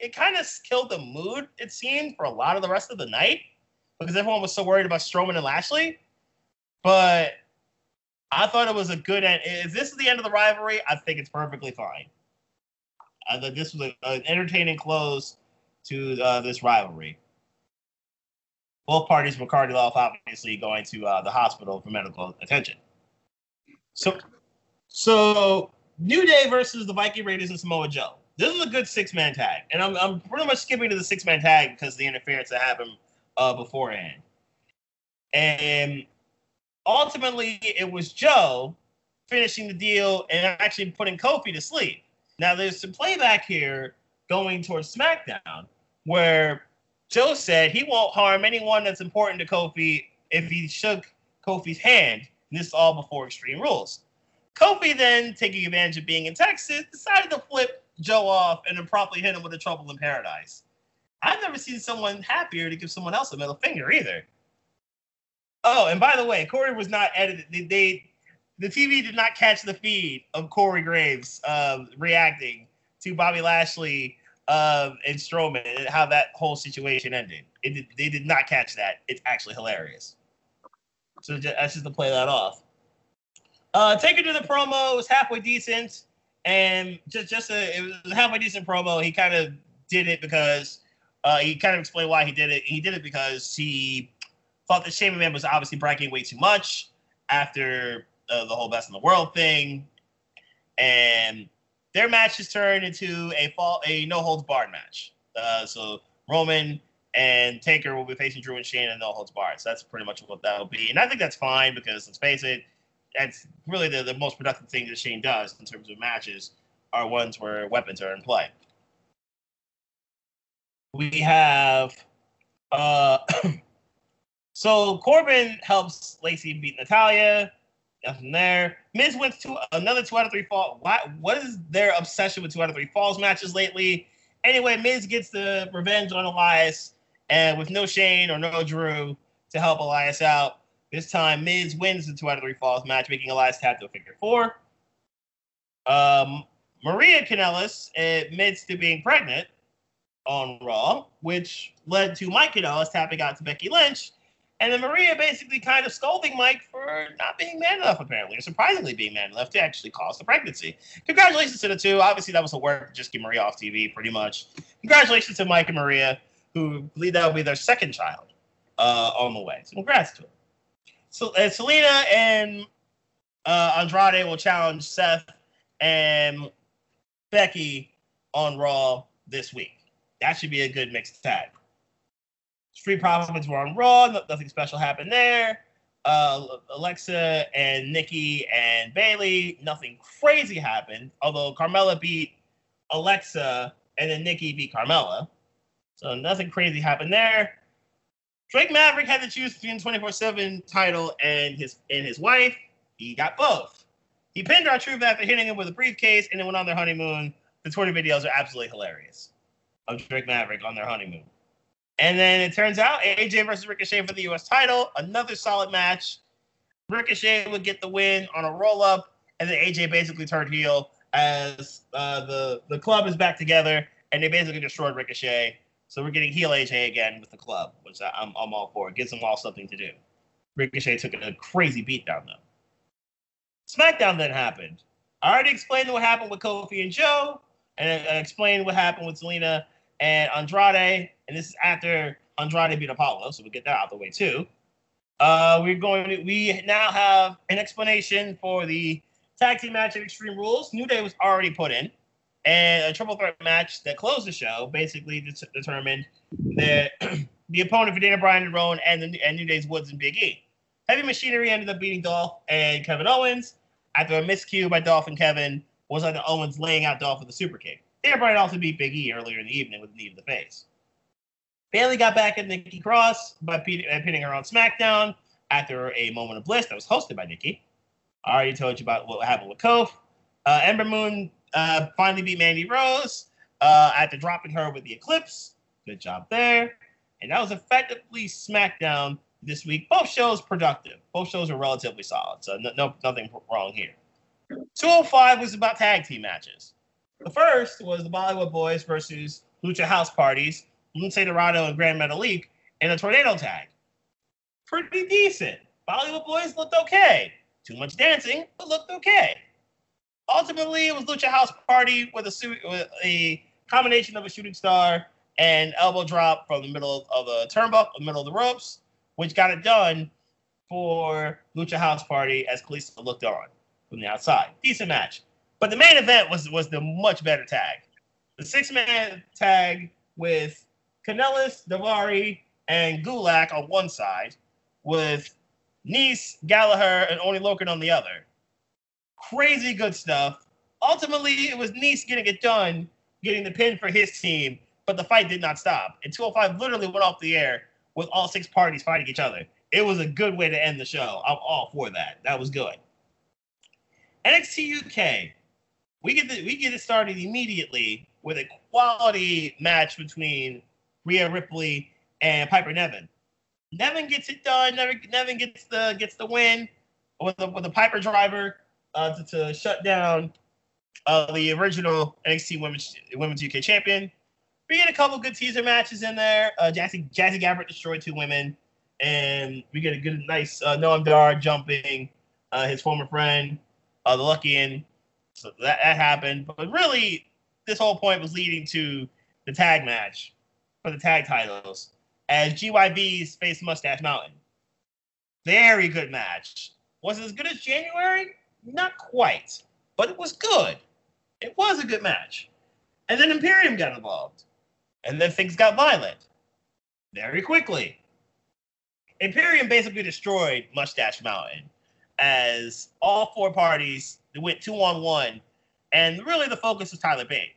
it kind of killed the mood. It seemed for a lot of the rest of the night because everyone was so worried about Strowman and Lashley. But I thought it was a good end. If this is the end of the rivalry, I think it's perfectly fine. I thought this was a, an entertaining close to uh, this rivalry. Both parties were carted off, obviously going to uh, the hospital for medical attention. So, so New Day versus the Viking Raiders and Samoa Joe. This is a good six man tag, and I'm, I'm pretty much skipping to the six man tag because the interference that happened uh, beforehand. And ultimately, it was Joe finishing the deal and actually putting Kofi to sleep. Now, there's some playback here going towards SmackDown where Joe said he won't harm anyone that's important to Kofi if he shook Kofi's hand. And this is all before Extreme Rules. Kofi then, taking advantage of being in Texas, decided to flip Joe off and then promptly hit him with a trouble in paradise. I've never seen someone happier to give someone else a middle finger either. Oh, and by the way, Corey was not edited. They, they the TV did not catch the feed of Corey Graves um, reacting to Bobby Lashley um, and Strowman and how that whole situation ended. It they did not catch that. It's actually hilarious. So ju- that's just to play that off. Uh, take it to the promo. Was halfway decent, and just just a it was a halfway decent promo. He kind of did it because uh, he kind of explained why he did it. He did it because he thought that Shane McMahon was obviously bragging way too much after uh, the whole best in the world thing, and their match has turned into a fall a no holds barred match. Uh, so Roman and Taker will be facing Drew and Shane in no holds barred. So that's pretty much what that will be, and I think that's fine because let's face it, that's really the, the most productive thing that Shane does in terms of matches are ones where weapons are in play. We have uh so Corbin helps Lacey beat Natalya. Nothing there. Miz wins to another two out of three fall. Why, what is their obsession with two out of three falls matches lately? Anyway, Miz gets the revenge on Elias, and with no Shane or no Drew to help Elias out, this time Miz wins the two out of three falls match, making Elias tap to a figure four. Um, Maria Kanellis admits to being pregnant on Raw, which led to Mike Kanellis tapping out to Becky Lynch. And then Maria basically kind of scolding Mike for not being man enough, apparently, or surprisingly being man enough to actually cause the pregnancy. Congratulations to the two. Obviously, that was a work to just get Maria off TV, pretty much. Congratulations to Mike and Maria, who believe that will be their second child uh, on the way. So congrats to them. So uh, Zelina and uh, Andrade will challenge Seth and Becky on Raw this week. That should be a good mixed tag. Street Profits were on Raw. Nothing special happened there. Uh, Alexa and Nikki and Bayley. nothing crazy happened. Although Carmella beat Alexa and then Nikki beat Carmella. So nothing crazy happened there. Drake Maverick had to choose between 24/7 title and his and his wife. He got both. He pinned R-Truth after hitting him with a briefcase and then went on their honeymoon. The Twitter videos are absolutely hilarious of Drake Maverick on their honeymoon. And then it turns out AJ versus Ricochet for the US title, another solid match. Ricochet would get the win on a roll up, and then AJ basically turned heel as uh, the the club is back together, and they basically destroyed Ricochet. So we're getting heel AJ again with the club, which I'm, I'm all for. It gives them all something to do. Ricochet took a crazy beatdown though. SmackDown then happened. I already explained what happened with Kofi and Joe, and I explained what happened with Zelina and Andrade, and this is after Andrade beat Apollo, so we get that out of the way too. Uh, we're going to, we now have an explanation for the tag team match at Extreme Rules. New Day was already put in, and a triple threat match that closed the show basically det- determined that the opponent for Daniel Bryan and Rowan and, the, and New Day's Woods and Big E. Heavy Machinery ended up beating Dolph and Kevin Owens after a miscue by Dolph and Kevin was the Owens laying out Dolph with a super kick. Bryan also beat Big E earlier in the evening with knee to the face. Bayley got back at Nikki Cross by pinning her on SmackDown after a moment of bliss that was hosted by Nikki. I already told you about what happened with Kof. Uh, Ember Moon uh, finally beat Mandy Rose uh, after dropping her with the Eclipse. Good job there. And that was effectively SmackDown this week. Both shows productive. Both shows were relatively solid, so no, no nothing wrong here. 205 was about tag team matches. The first was the Bollywood Boys versus Lucha House Parties, Lince Dorado and Grand Metalik in a tornado tag. Pretty decent. Bollywood Boys looked okay. Too much dancing, but looked okay. Ultimately, it was Lucha House Party with a with a combination of a shooting star and elbow drop from the middle of the turnbuckle, the middle of the ropes, which got it done for Lucha House Party as Kalisto looked on from the outside. Decent match. But the main event was was the much better tag. The six man tag with Kanellis, Daivari, and Gulak on one side, with Nese, Gallagher, and Oney Lorcan on the other. Crazy good stuff. Ultimately, it was Nese getting it done, getting the pin for his team, but the fight did not stop. And 205 literally went off the air with all six parties fighting each other. It was a good way to end the show. I'm all for that. That was good. NXT UK. We get the, we get it started immediately with a quality match between Rhea Ripley and Piper Niven. Niven gets it done. Niven, Niven gets the gets the win with the with the Piper driver uh, to, to shut down uh, the original NXT Women's Women's UK Champion. We get a couple good teaser matches in there. Uh, Jazzy Jazzy Gabert destroyed two women, and we get a good nice uh, Noam Dar jumping uh, his former friend, uh, the Luckian. So that, that happened, but really, this whole point was leading to the tag match for the tag titles as GYV's face Mustache Mountain. Very good match. Was it as good as January? Not quite, but it was good. It was a good match. And then Imperium got involved. And then things got violent very quickly. Imperium basically destroyed Mustache Mountain as all four parties went two on one. And really the focus was Tyler Bate.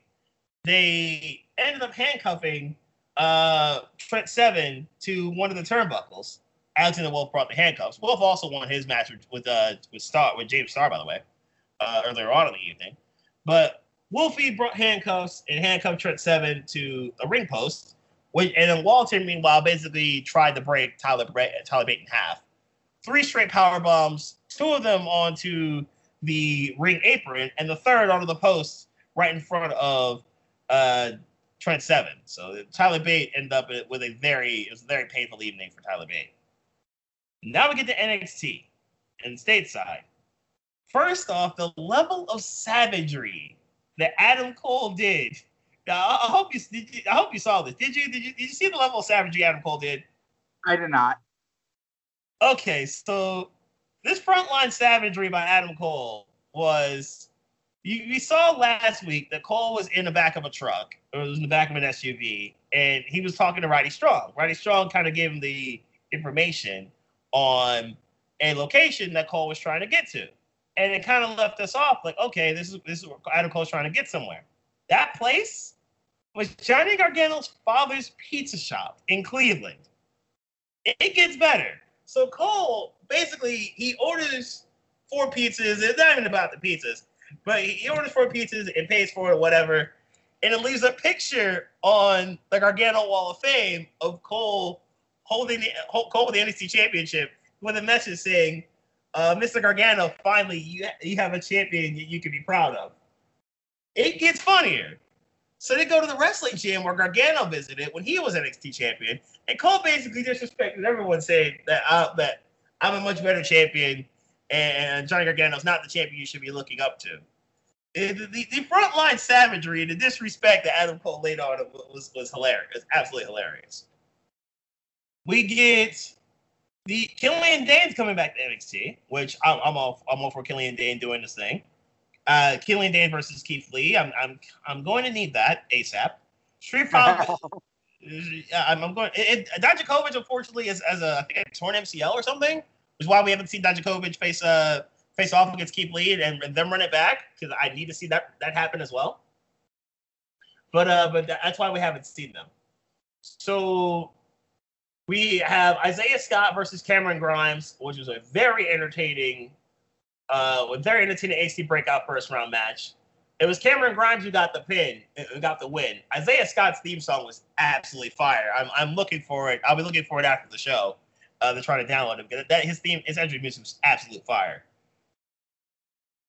They ended up handcuffing uh, Trent Seven to one of the turnbuckles. Alexander Wolfe brought the handcuffs. Wolfe also won his match with uh with Star with James Starr, by the way, uh, earlier on in the evening. But Wolfie brought handcuffs and handcuffed Trent Seven to a ring post. Which, and then Walter, meanwhile, basically tried to break Tyler Tyler Bate in half. Three straight power bombs, two of them onto the ring apron, and the third onto the post right in front of uh, Trent Seven. So Tyler Bate ended up with a very it was a very painful evening for Tyler Bate. Now we get to NXT and stateside. First off, the level of savagery that Adam Cole did. Now, I hope you, did you I hope you saw this. Did you? Did you? Did you see the level of savagery Adam Cole did? I did not. Okay, so this frontline savagery by Adam Cole was you, we saw last week that Cole was in the back of a truck, or was in the back of an SUV, and he was talking to Roddy Strong. Roddy Strong kind of gave him the information on a location that Cole was trying to get to. And it kind of left us off like, okay, this is this is what Adam Cole's trying to get somewhere. That place was Johnny Gargano's father's pizza shop in Cleveland. It gets better. So Cole basically he orders four pizzas. It's not even about the pizzas, but he orders four pizzas and pays for it, whatever. And it leaves a picture on the Gargano Wall of Fame of Cole holding the Cole the NXT Championship with a message saying, uh, "Mr. Gargano, finally you you have a champion you, you can be proud of." It gets funnier. So they go to the wrestling gym where Gargano visited when he was NXT champion, and Cole basically disrespected everyone, saying that uh, that I'm a much better champion, and Johnny Gargano's not the champion you should be looking up to. The, the, the frontline savagery and the disrespect that Adam Cole laid on was, was hilarious, absolutely hilarious. We get the Killian Dain's coming back to NXT, which I'm, I'm all I'm all for Killian Dain doing this thing. Uh, Killian Dain versus Keith Lee. I'm I'm I'm going to need that ASAP. Street Profits. I'm, I'm going. It, it, Dijakovic, unfortunately, is as a I think a torn MCL or something, which is why we haven't seen Dijakovic face uh face off against Keith Lee and, and them run it back because I need to see that that happen as well. But uh, but that's why we haven't seen them. So we have Isaiah Scott versus Cameron Grimes, which was a very entertaining, uh, very entertaining AC breakout first round match. It was Cameron Grimes who got the pin, who got the win. Isaiah Scott's theme song was absolutely fire. I'm, I'm looking for it. I'll be looking for it after the show uh, to try to download it. That his theme, his entry music was absolute fire.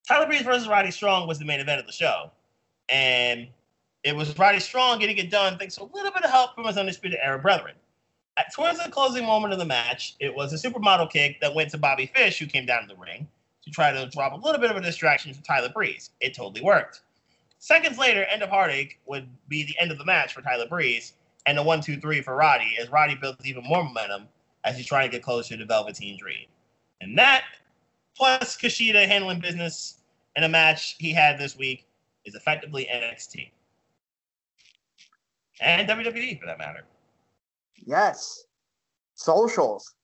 Tyler Breeze versus Roddy Strong was the main event of the show, and it was Roddy Strong getting it done thanks to a little bit of help from his undisputed era brethren. At, towards the closing moment of the match, it was a supermodel kick that went to Bobby Fish, who came down to the ring to try to drop a little bit of a distraction for Tyler Breeze. It totally worked. Seconds later, End of Heartache would be the end of the match for Tyler Breeze, and the one, two, three for Roddy, as Roddy builds even more momentum as he's trying to get closer to Velveteen Dream. And that, plus Kushida handling business in a match he had this week, is effectively NXT. And WWE, for that matter. Yes. Socials.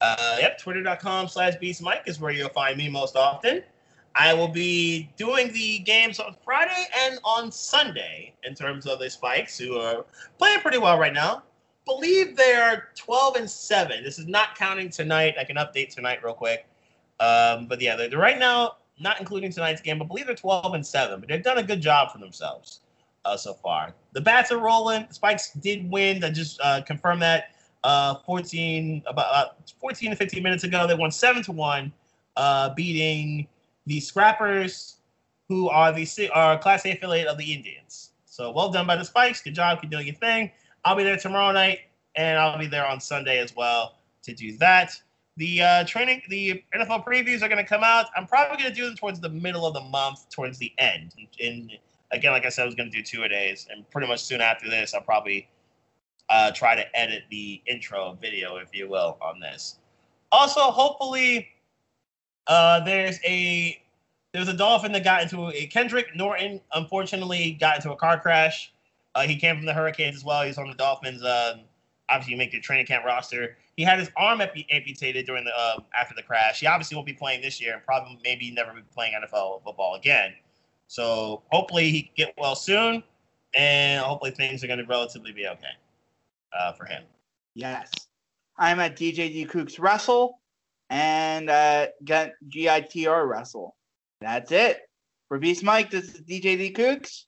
Uh, yep, twitter.com slash beastmike is where you'll find me most often. I will be doing the games on Friday and on Sunday in terms of the Spikes, who are playing pretty well right now. Believe they are 12 and 7. This is not counting tonight. I can update tonight real quick. Um, but yeah, they're, they're right now, not including tonight's game, but believe they're 12 and 7. But they've done a good job for themselves uh, so far. The bats are rolling. The Spikes did win. I just uh, confirmed that uh, 14 about uh, 14 to 15 minutes ago. They won seven to one, uh, beating the Scrappers, who are the are Class A affiliate of the Indians. So well done by the Spikes. Good job. Keep doing your thing. I'll be there tomorrow night, and I'll be there on Sunday as well to do that. The uh, training, the NFL previews are going to come out. I'm probably going to do them towards the middle of the month, towards the end. And again, like I said, I was going to do two a days, and pretty much soon after this, I'll probably uh, try to edit the intro video, if you will, on this. Also, hopefully, uh, there's a there's a dolphin that got into a Kendrick Norton. Unfortunately, got into a car crash. Uh, he came from the Hurricanes as well. He's on the Dolphins. Uh, obviously, make the training camp roster. He had his arm amputated during the uh, after the crash. He obviously won't be playing this year, and probably maybe never be playing NFL football again. So hopefully he get well soon, and hopefully things are going to relatively be okay uh, for him. Yes. I'm at DJ D Kooks Wrestle and uh, get GITR Wrestle. That's it. For Beast Mike, this is DJ D Kooks.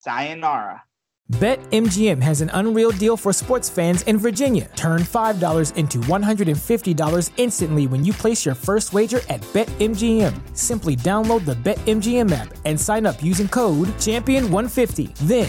Sayonara. BetMGM has an unreal deal for sports fans in Virginia. Turn $5 into $150 instantly when you place your first wager at BetMGM. Simply download the BetMGM app and sign up using code Champion150. Then,